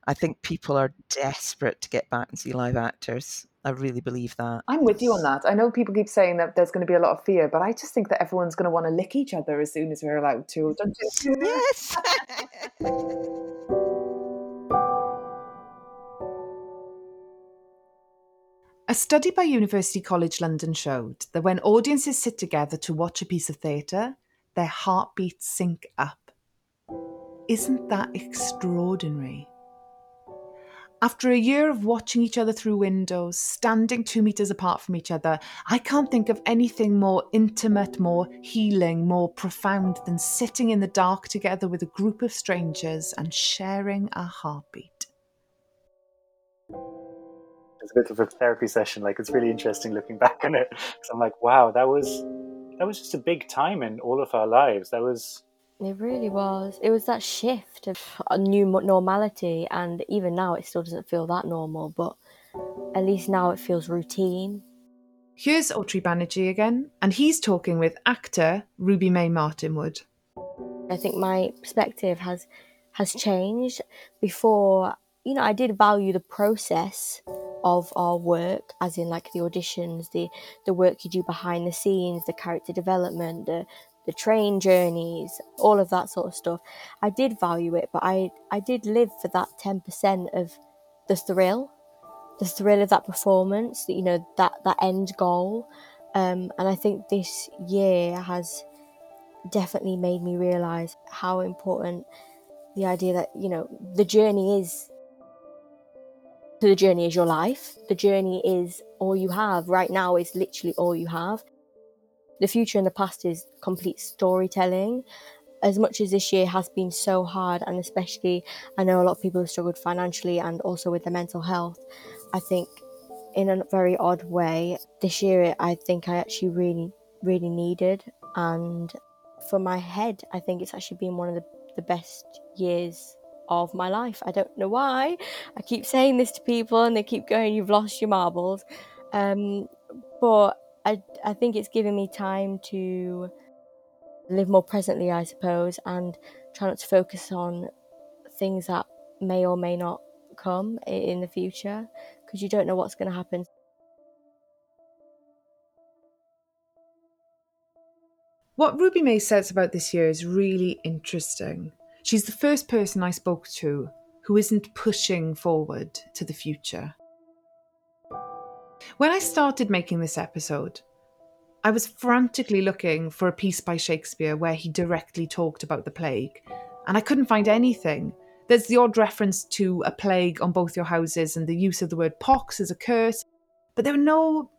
I think people are desperate to get back and see live actors. I really believe that. I'm with you on that. I know people keep saying that there's going to be a lot of fear, but I just think that everyone's going to want to lick each other as soon as we're allowed to, don't you? Yes. (laughs) A study by University College London showed that when audiences sit together to watch a piece of theatre, their heartbeats sync up. Isn't that extraordinary? After a year of watching each other through windows, standing two meters apart from each other, I can't think of anything more intimate, more healing, more profound than sitting in the dark together with a group of strangers and sharing a heartbeat. It's a bit of a therapy session. Like it's really interesting looking back on it. Because I'm like, wow, that was that was just a big time in all of our lives. That was it really was. It was that shift of a new normality, and even now it still doesn't feel that normal, but at least now it feels routine. Here's Atri Banerjee again, and he's talking with actor Ruby Mae Martinwood. I think my perspective has has changed. Before, you know, I did value the process of our work, as in like the auditions, the the work you do behind the scenes, the character development, the the train journeys, all of that sort of stuff. I did value it, but I, I did live for that 10% of the thrill, the thrill of that performance, you know, that, that end goal. Um, and I think this year has definitely made me realize how important the idea that, you know, the journey is the journey is your life. The journey is all you have. Right now is literally all you have the future and the past is complete storytelling. As much as this year has been so hard, and especially I know a lot of people have struggled financially and also with their mental health, I think in a very odd way, this year I think I actually really, really needed. And for my head, I think it's actually been one of the, the best years of my life. I don't know why. I keep saying this to people and they keep going, You've lost your marbles. Um, but I, I think it's given me time to live more presently, I suppose, and try not to focus on things that may or may not come in the future because you don't know what's going to happen. What Ruby May says about this year is really interesting. She's the first person I spoke to who isn't pushing forward to the future. When I started making this episode, I was frantically looking for a piece by Shakespeare where he directly talked about the plague, and I couldn't find anything. There's the odd reference to a plague on both your houses and the use of the word pox as a curse, but there were no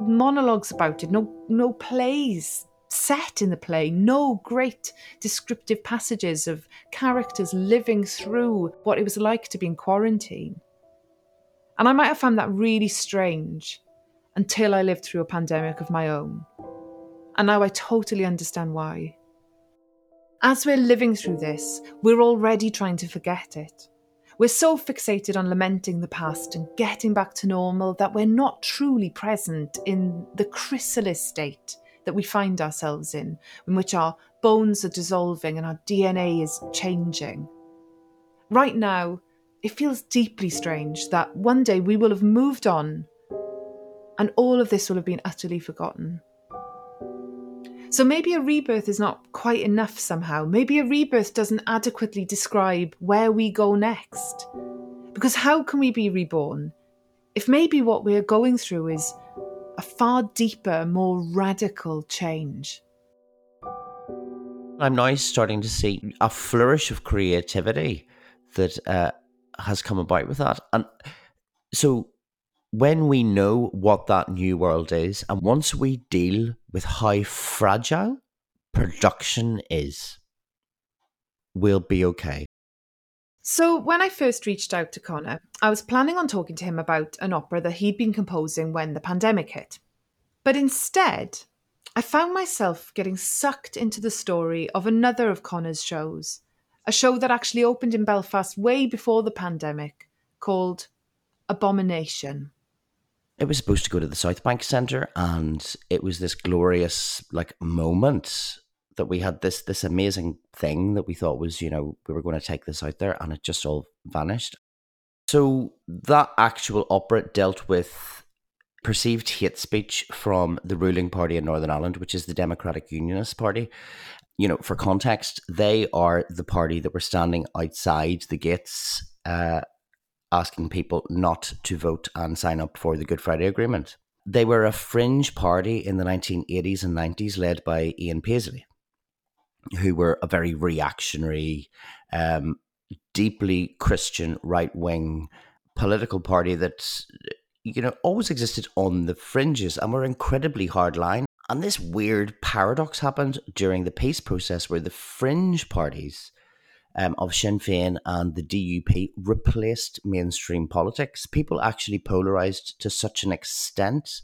monologues about it, no no plays set in the play, no great descriptive passages of characters living through what it was like to be in quarantine. And I might have found that really strange until I lived through a pandemic of my own. And now I totally understand why. As we're living through this, we're already trying to forget it. We're so fixated on lamenting the past and getting back to normal that we're not truly present in the chrysalis state that we find ourselves in, in which our bones are dissolving and our DNA is changing. Right now, it feels deeply strange that one day we will have moved on and all of this will have been utterly forgotten. So maybe a rebirth is not quite enough somehow. Maybe a rebirth doesn't adequately describe where we go next. Because how can we be reborn if maybe what we're going through is a far deeper, more radical change? I'm now starting to see a flourish of creativity that uh, has come about with that. And so when we know what that new world is, and once we deal with how fragile production is, we'll be okay. So, when I first reached out to Conor, I was planning on talking to him about an opera that he'd been composing when the pandemic hit. But instead, I found myself getting sucked into the story of another of Conor's shows, a show that actually opened in Belfast way before the pandemic, called Abomination it was supposed to go to the South Bank Centre, and it was this glorious like moment that we had this this amazing thing that we thought was you know we were going to take this out there, and it just all vanished. So that actual opera dealt with perceived hate speech from the ruling party in Northern Ireland, which is the Democratic Unionist Party. You know, for context, they are the party that were standing outside the gates uh, asking people not to vote and sign up for the Good Friday Agreement. They were a fringe party in the 1980s and 90s led by Ian Paisley, who were a very reactionary, um, deeply Christian right wing political party that you know always existed on the fringes and were incredibly hardline. And this weird paradox happened during the peace process where the fringe parties um, of Sinn Féin and the DUP replaced mainstream politics. People actually polarized to such an extent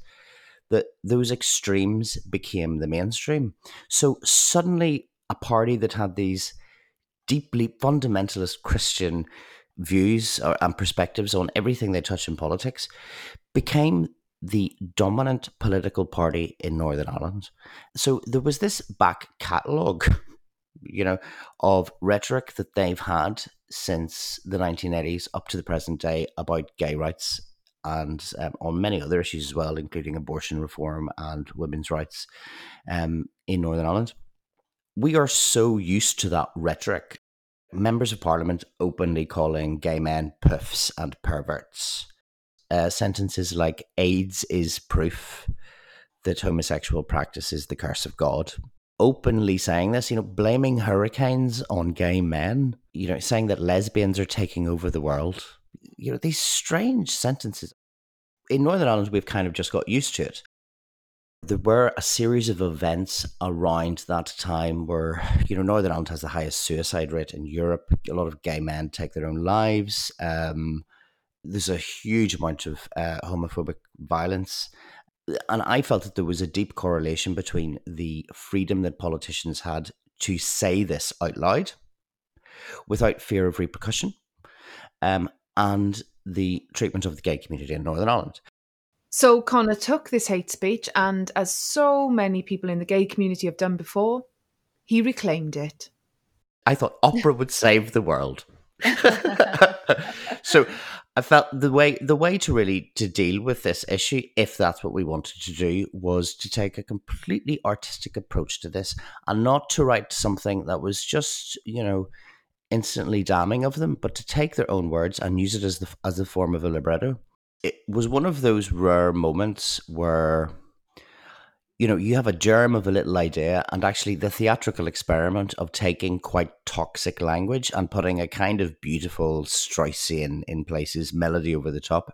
that those extremes became the mainstream. So suddenly, a party that had these deeply fundamentalist Christian views or, and perspectives on everything they touch in politics became the dominant political party in Northern Ireland. So there was this back catalogue you know, of rhetoric that they've had since the 1980s up to the present day about gay rights and um, on many other issues as well, including abortion reform and women's rights um, in Northern Ireland. We are so used to that rhetoric. Members of Parliament openly calling gay men puffs and perverts. Uh, sentences like AIDS is proof that homosexual practice is the curse of God openly saying this, you know, blaming hurricanes on gay men, you know, saying that lesbians are taking over the world. You know, these strange sentences. In Northern Ireland, we've kind of just got used to it. There were a series of events around that time where, you know, Northern Ireland has the highest suicide rate in Europe. A lot of gay men take their own lives. Um, there's a huge amount of uh, homophobic violence and I felt that there was a deep correlation between the freedom that politicians had to say this out loud without fear of repercussion um, and the treatment of the gay community in Northern Ireland. So Conor took this hate speech, and as so many people in the gay community have done before, he reclaimed it. I thought opera would save the world. (laughs) (laughs) so I felt the way the way to really to deal with this issue, if that's what we wanted to do, was to take a completely artistic approach to this and not to write something that was just you know instantly damning of them, but to take their own words and use it as the as a form of a libretto. it was one of those rare moments where you know you have a germ of a little idea and actually the theatrical experiment of taking quite toxic language and putting a kind of beautiful Straussian in places melody over the top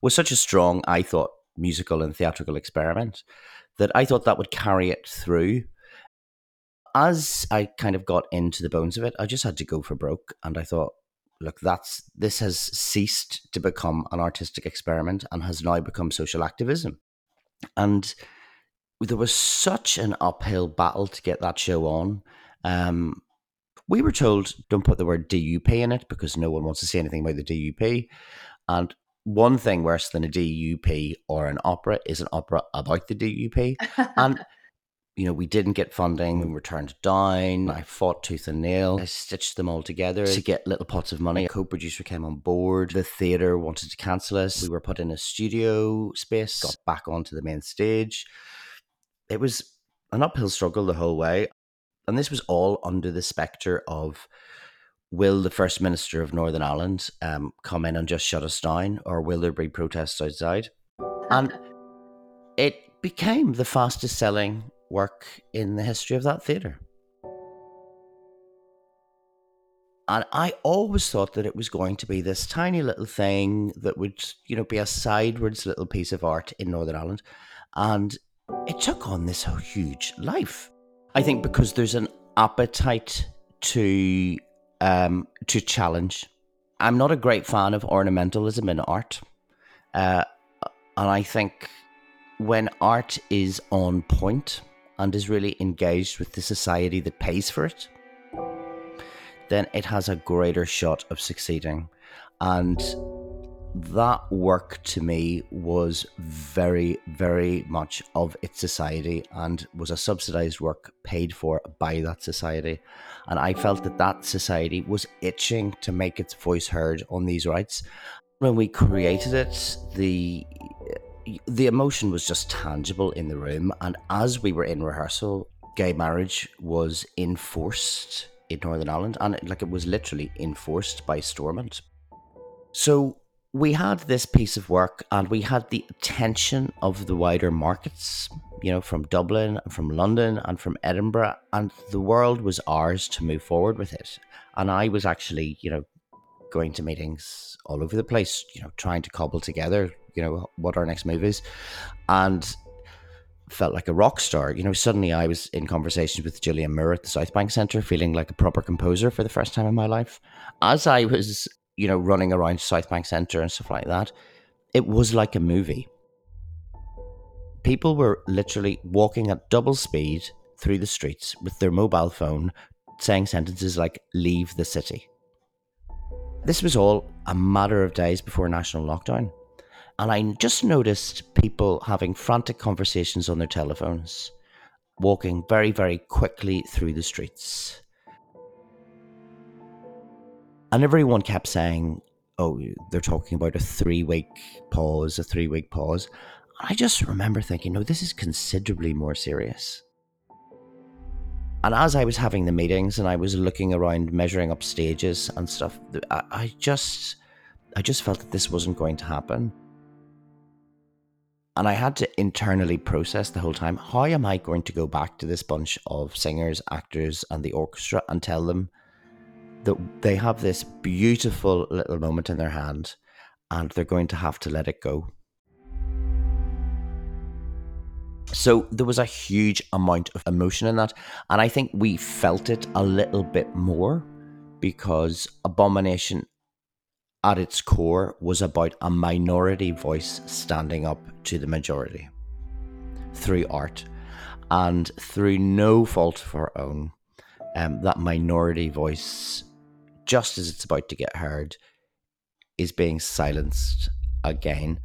was such a strong i thought musical and theatrical experiment that i thought that would carry it through. As i kind of got into the bones of it i just had to go for broke and i thought look that's this has ceased to become an artistic experiment and has now become social activism. And there was such an uphill battle to get that show on um, we were told don't put the word dup in it because no one wants to say anything about the dup and one thing worse than a dup or an opera is an opera about the dup (laughs) and you know, we didn't get funding. We were turned down. I fought tooth and nail. I stitched them all together to get little pots of money. A co-producer came on board. The theater wanted to cancel us. We were put in a studio space, got back onto the main stage. It was an uphill struggle the whole way. And this was all under the spectre of will the First Minister of Northern Ireland um, come in and just shut us down, or will there be protests outside? And it became the fastest selling work in the history of that theatre. And I always thought that it was going to be this tiny little thing that would, you know, be a sidewards little piece of art in Northern Ireland. And it took on this huge life. I think because there's an appetite to um, to challenge. I'm not a great fan of ornamentalism in art, uh, and I think when art is on point and is really engaged with the society that pays for it, then it has a greater shot of succeeding. And that work to me was very, very much of its society and was a subsidized work paid for by that society. And I felt that that society was itching to make its voice heard on these rights. When we created it, the the emotion was just tangible in the room. And as we were in rehearsal, gay marriage was enforced in Northern Ireland, and it, like it was literally enforced by Stormont. So we had this piece of work, and we had the attention of the wider markets, you know, from Dublin, and from London, and from Edinburgh, and the world was ours to move forward with it. And I was actually, you know, going to meetings all over the place, you know, trying to cobble together you know what our next move is, and felt like a rock star. You know, suddenly I was in conversations with Gillian Moore at the South Bank Centre, feeling like a proper composer for the first time in my life. As I was, you know, running around South Bank Centre and stuff like that, it was like a movie. People were literally walking at double speed through the streets with their mobile phone, saying sentences like, leave the city. This was all a matter of days before national lockdown. And I just noticed people having frantic conversations on their telephones, walking very, very quickly through the streets. And everyone kept saying, oh, they're talking about a three week pause, a three week pause. And I just remember thinking, no, this is considerably more serious. And as I was having the meetings and I was looking around, measuring up stages and stuff, I, I just, I just felt that this wasn't going to happen. And I had to internally process the whole time how am I going to go back to this bunch of singers, actors, and the orchestra and tell them that they have this beautiful little moment in their hand and they're going to have to let it go? So there was a huge amount of emotion in that. And I think we felt it a little bit more because Abomination at its core was about a minority voice standing up to the majority through art and through no fault of our own. Um, that minority voice, just as it's about to get heard, is being silenced again.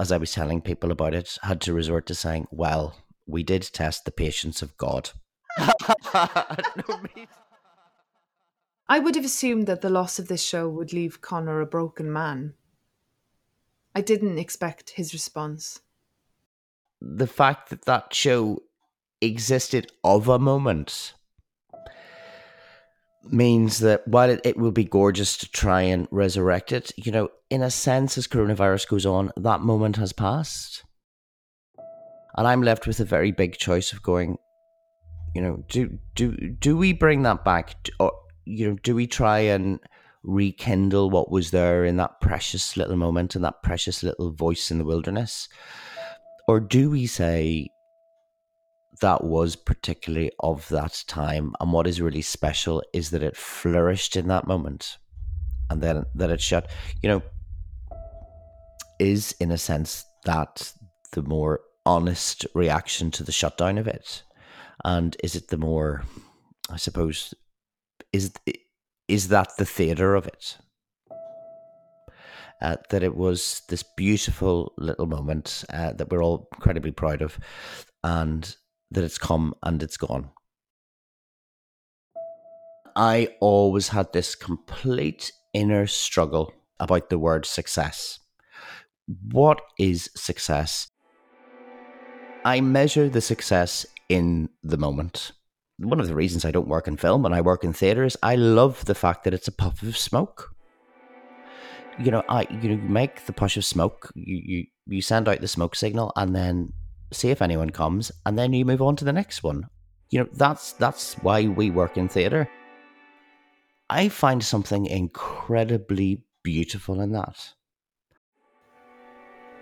As I was telling people about it, I had to resort to saying, "Well, we did test the patience of God." (laughs) I would have assumed that the loss of this show would leave Conor a broken man. I didn't expect his response. The fact that that show existed of a moment means that while it, it will be gorgeous to try and resurrect it, you know, in a sense, as coronavirus goes on, that moment has passed. And I'm left with a very big choice of going, you know, do do do we bring that back, or you know, do we try and rekindle what was there in that precious little moment and that precious little voice in the wilderness, or do we say that was particularly of that time, and what is really special is that it flourished in that moment, and then that it shut. You know, is in a sense that the more honest reaction to the shutdown of it. And is it the more i suppose is is that the theater of it? Uh, that it was this beautiful little moment uh, that we're all incredibly proud of. And that it's come and it's gone i always had this complete inner struggle about the word success what is success I measure the success in the moment. One of the reasons I don't work in film and I work in theatre is I love the fact that it's a puff of smoke. You know, I you make the puff of smoke, you, you you send out the smoke signal, and then see if anyone comes, and then you move on to the next one. You know, that's that's why we work in theatre. I find something incredibly beautiful in that.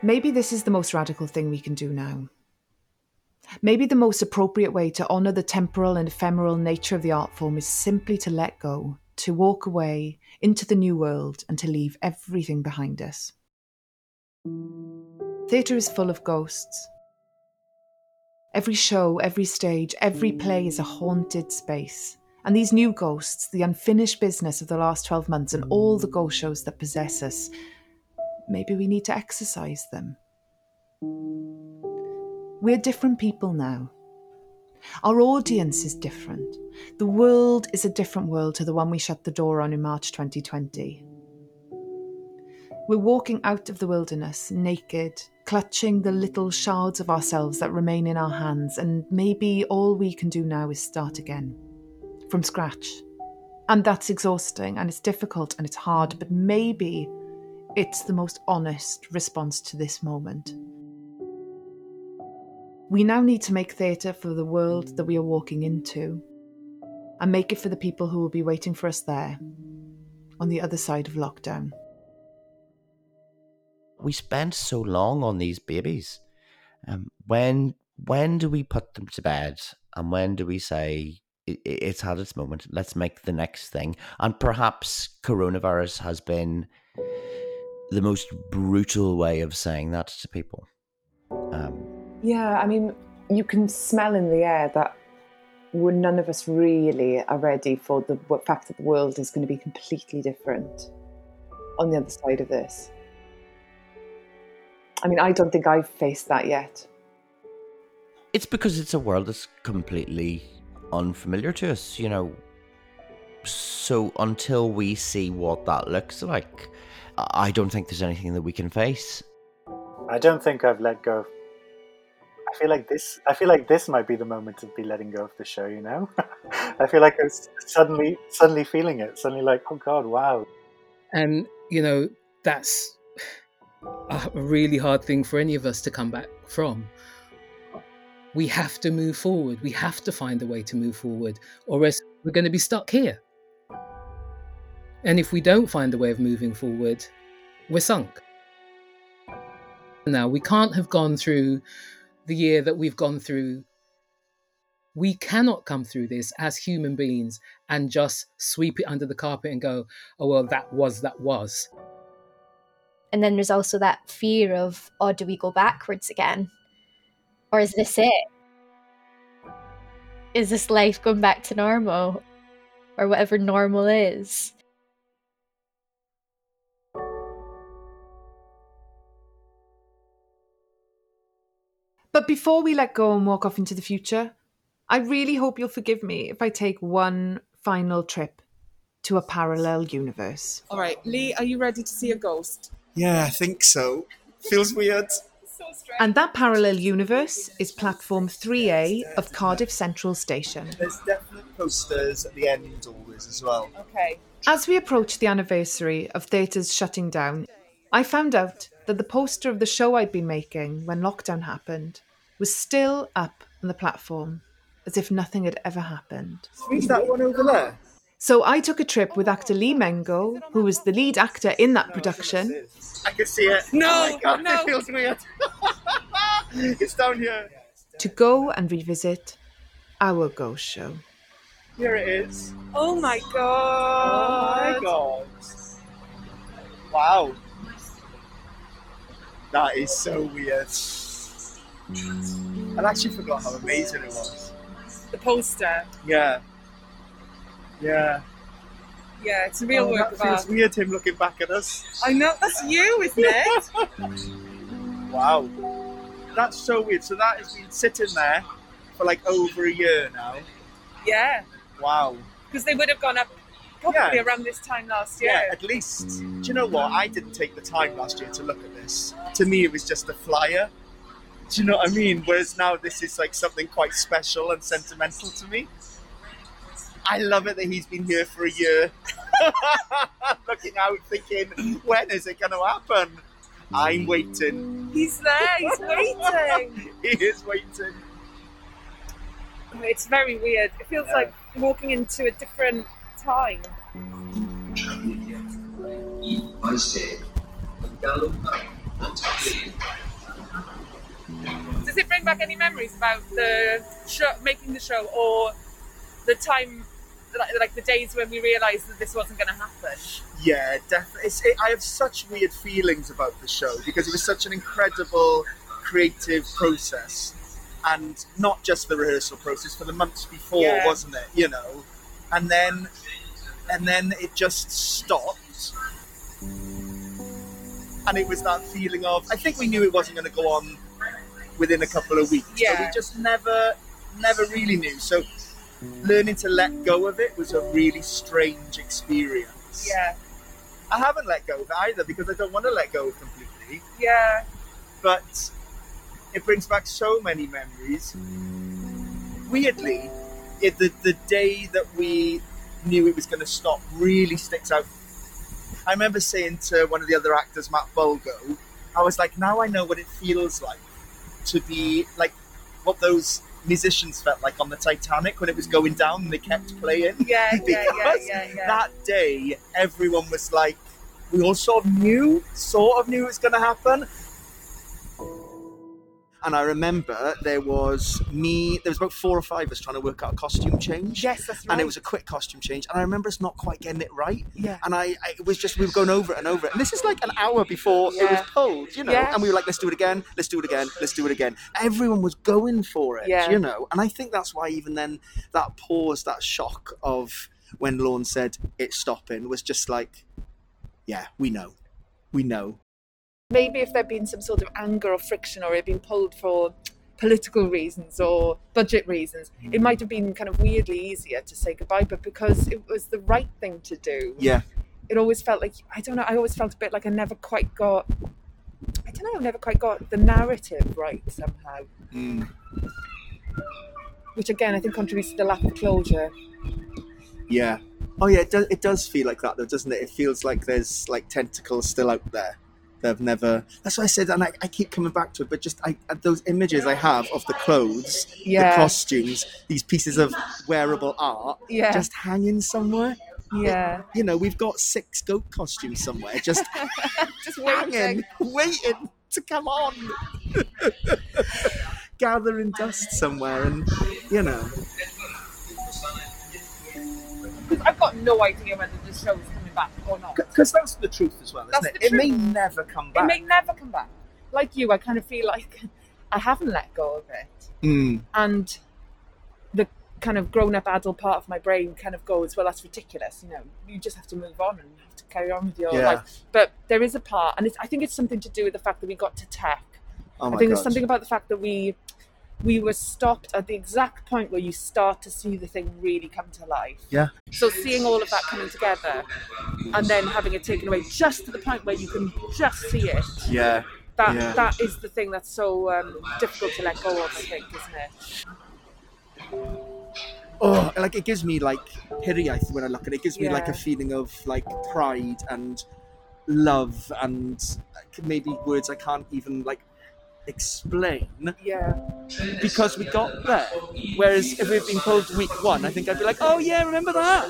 Maybe this is the most radical thing we can do now. Maybe the most appropriate way to honour the temporal and ephemeral nature of the art form is simply to let go, to walk away into the new world, and to leave everything behind us. Theatre is full of ghosts. Every show, every stage, every play is a haunted space. And these new ghosts, the unfinished business of the last 12 months, and all the ghost shows that possess us, maybe we need to exercise them. We're different people now. Our audience is different. The world is a different world to the one we shut the door on in March 2020. We're walking out of the wilderness naked, clutching the little shards of ourselves that remain in our hands, and maybe all we can do now is start again, from scratch. And that's exhausting and it's difficult and it's hard, but maybe it's the most honest response to this moment. We now need to make theatre for the world that we are walking into and make it for the people who will be waiting for us there on the other side of lockdown. We spend so long on these babies. Um, when when do we put them to bed, and when do we say it's had its moment? Let's make the next thing. And perhaps coronavirus has been the most brutal way of saying that to people. Um, yeah, I mean, you can smell in the air that we're none of us really are ready for the fact that the world is going to be completely different on the other side of this. I mean, I don't think I've faced that yet. It's because it's a world that's completely unfamiliar to us, you know. So until we see what that looks like, I don't think there's anything that we can face. I don't think I've let go I feel like this. I feel like this might be the moment to be letting go of the show. You know, (laughs) I feel like I'm suddenly, suddenly feeling it. Suddenly, like, oh god, wow. And you know, that's a really hard thing for any of us to come back from. We have to move forward. We have to find a way to move forward, or else we're going to be stuck here. And if we don't find a way of moving forward, we're sunk. Now, we can't have gone through the year that we've gone through, we cannot come through this as human beings and just sweep it under the carpet and go, oh, well, that was, that was. And then there's also that fear of, oh, do we go backwards again? Or is this it? Is this life going back to normal? Or whatever normal is? But before we let go and walk off into the future, I really hope you'll forgive me if I take one final trip to a parallel universe. All right, Lee, are you ready to see a ghost? Yeah, I think so. Feels weird. And that parallel universe is platform 3A of Cardiff Central Station. There's definite posters at the end always as well. Okay. As we approached the anniversary of theatres shutting down, I found out that the poster of the show I'd been making when lockdown happened was still up on the platform, as if nothing had ever happened. Is that one over there? So I took a trip with actor Lee Mengo, who was the lead actor in that production, I can see it. No, oh my God, no. it feels weird. (laughs) it's down here. to go and revisit our ghost show. Here it is. Oh my god. Oh my God. Wow. That is so weird. I actually forgot how amazing it was. The poster. Yeah. Yeah. Yeah, it's a real Oh, work of feels art. weird him looking back at us. I know that's you, isn't it? (laughs) Wow. That's so weird. So that has been sitting there for like over a year now. yeah, Wow. because they would have gone up probably Yeah. around this time last year. Yeah, at least. Do you know what? I didn't take the time last year to look at this. To me, it was just a flyer. Do you know what I mean? Whereas now this is like something quite special and sentimental to me. I love it that he's been here for a year. (laughs) Looking out, thinking, when is it going to happen? I'm waiting. He's there. He's waiting. (laughs) he is waiting. It's very weird. It feels like walking into a different time. Does it bring back any memories about the show, making the show, or the time, like, like the days when we realised that this wasn't going to happen? Yeah, definitely. It, I have such weird feelings about the show because it was such an incredible creative process, and not just the rehearsal process for the months before, Yeah. wasn't it? You know, and then and then it just stopped, and it was that feeling of I think we knew it wasn't going to go on within a couple of weeks. Yeah. we just never never really knew. So learning to let go of it was a really strange experience. Yeah, I haven't let go of it either because I don't want to let go completely. yeah, But it brings back so many memories. Weirdly, it, the, the day that we knew it was going to stop really sticks out. I remember saying to one of the other actors, Matt Bulgo, I was like, now I know what it feels like to be like what those musicians felt like on the Titanic when it was going down and they kept playing. yeah, (laughs) yeah, yeah, Because yeah, yeah. that day everyone was like we all sort of knew sort of knew it was going to happen and I remember there was me. There was about four or five of us trying to work out a costume change. Yes, that's right. And it was a quick costume change, and I remember us not quite getting it right. Yeah. And I, I it was just we were going over it and over it. And this is like an hour before it was pulled, you know. Yeah. And we were like, let's do it again, let's do it again, let's do it again. Everyone was going for it, Yeah. you know. And I think that's why even then that pause, that shock of when Lorne said it's stopping was just like, yeah, we know, we know. Maybe if there'd been some sort of anger or friction or it had been pulled for political reasons or budget reasons, it might have been kind of weirdly easier to say goodbye, but because it was the right thing to do, Yeah. it always felt like, I don't know, I always felt a bit like I never quite got, I don't know, I never quite got the narrative right somehow, Mm. which again I think contributes to the lack of closure. Yeah. Oh yeah, it does. It does feel like that though, doesn't it? It feels like there's like tentacles still out there. They've never. That's what I said, and I, I keep coming back to it. But just I, those images I have of the clothes, Yeah. the costumes, these pieces of wearable art, Yeah. just hanging somewhere. Yeah. You know, we've got six goat costumes somewhere, just (laughs) just (laughs) hanging, waiting to come on, (laughs) gathering dust somewhere, and you know. Because I've got no idea whether the show's back or not. Because that's the truth as well, isn't That's it? It may never come back. It may never come back. Like you, I kind of feel like (laughs) I haven't let go of it. Mm. and the kind of grown-up adult part of my brain kind of goes well that's ridiculous you know you just have to move on and have to carry on with your Yeah. life but there is a part and it's, i think it's something to do with the fact that we got to tech Oh i think God. there's something about the fact that we we were stopped at the exact point where you start to see the thing really come to life Yeah. so seeing all of that coming together and then having it taken away just to the point where you can just see it Yeah. That Yeah. that is the thing that's so um, difficult to let go of, I think, isn't it? oh, like it gives me like hiraeth when I look at it. It gives me like a feeling of like pride and love and maybe words I can't even like explain. Yeah. Because we got there. Whereas if we'd been pulled week one, I think I'd be like, oh yeah, remember that?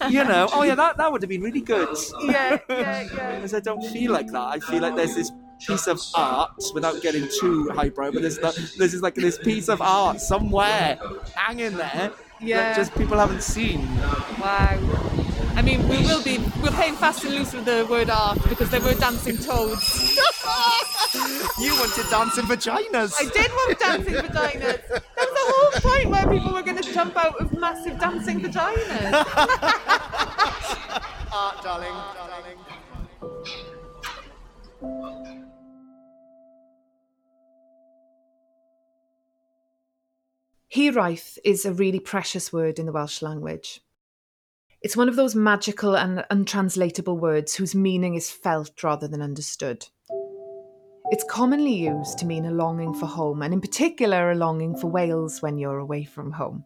(laughs) you know, oh yeah, that, that would have been really good. Yeah, yeah, (laughs) yeah. Because I don't feel like that. I feel like there's this piece of art, without getting too highbrow, but there's, the, there's just like this piece of art somewhere hanging there Yeah. that just people haven't seen. Wow. I mean, we will be we're playing fast and loose with the word art because they were dancing toads. (laughs) You wanted dancing vaginas. I did want dancing vaginas. There was a whole point where people were going to jump out of massive dancing vaginas. (laughs) Art, darling. Hiraeth is a really precious word in the Welsh language. It's one of those magical and untranslatable words whose meaning is felt rather than understood. It's commonly used to mean a longing for home, and in particular, a longing for Wales when you're away from home.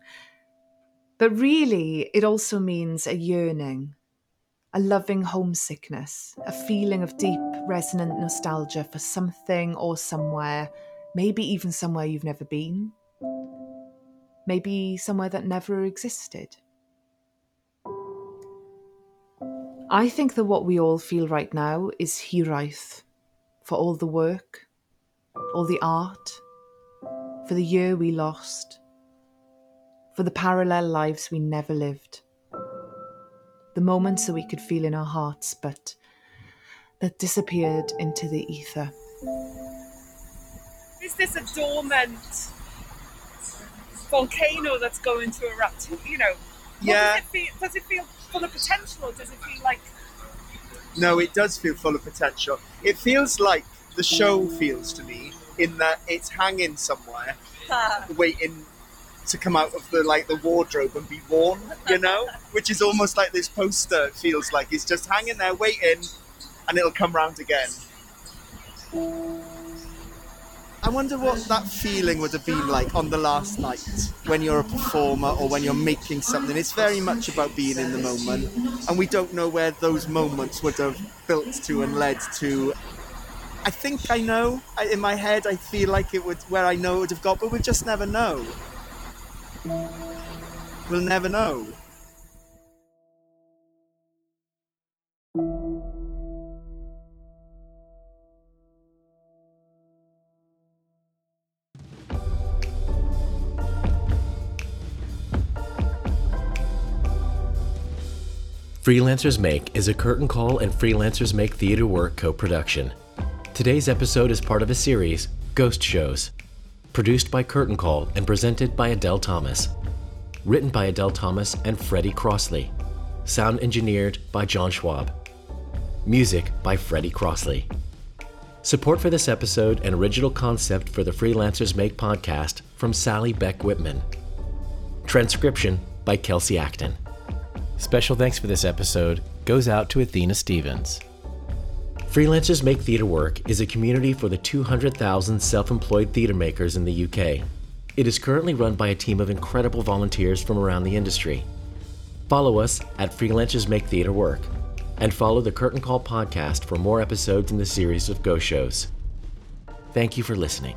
But really, it also means a yearning, a loving homesickness, a feeling of deep, resonant nostalgia for something or somewhere, maybe even somewhere you've never been, maybe somewhere that never existed. I think that what we all feel right now is hiraeth for all the work, all the art, for the year we lost, for the parallel lives we never lived, the moments that we could feel in our hearts but that disappeared into the ether. Is this a dormant volcano that's going to erupt? You know, Yeah. Does it, feel, does it feel full of potential, or does it feel like No, it does feel full of potential. It feels like the show feels to me in that it's hanging somewhere, ah. waiting to come out of the like the wardrobe and be worn. You know, (laughs) which is almost like this poster. It feels like it's just hanging there waiting, and it'll come round again. I wonder what that feeling would have been like on the last night when you're a performer or when you're making something. It's very much about being in the moment, and we don't know where those moments would have built to and led to. I think I know. I, in my head, I feel like it would where I know it would have got, but we just never know. We'll never know. Freelancers Make is a curtain call and Freelancers Make theater work co production. Today's episode is part of a series, Ghost Shows, produced by Curtain Call and presented by Adele Thomas. Written by Adele Thomas and Freddie Crossley. Sound engineered by John Schwab. Music by Freddie Crossley. Support for this episode and original concept for the Freelancers Make podcast from Sally Beck Whitman. Transcription by Kelsey Acton. Special thanks for this episode goes out to Athena Stevens. Freelancers Make Theatre Work is a community for the 200,000 self employed theatre makers in the UK. It is currently run by a team of incredible volunteers from around the industry. Follow us at Freelancers Make Theatre Work and follow the Curtain Call podcast for more episodes in the series of Ghost Shows. Thank you for listening.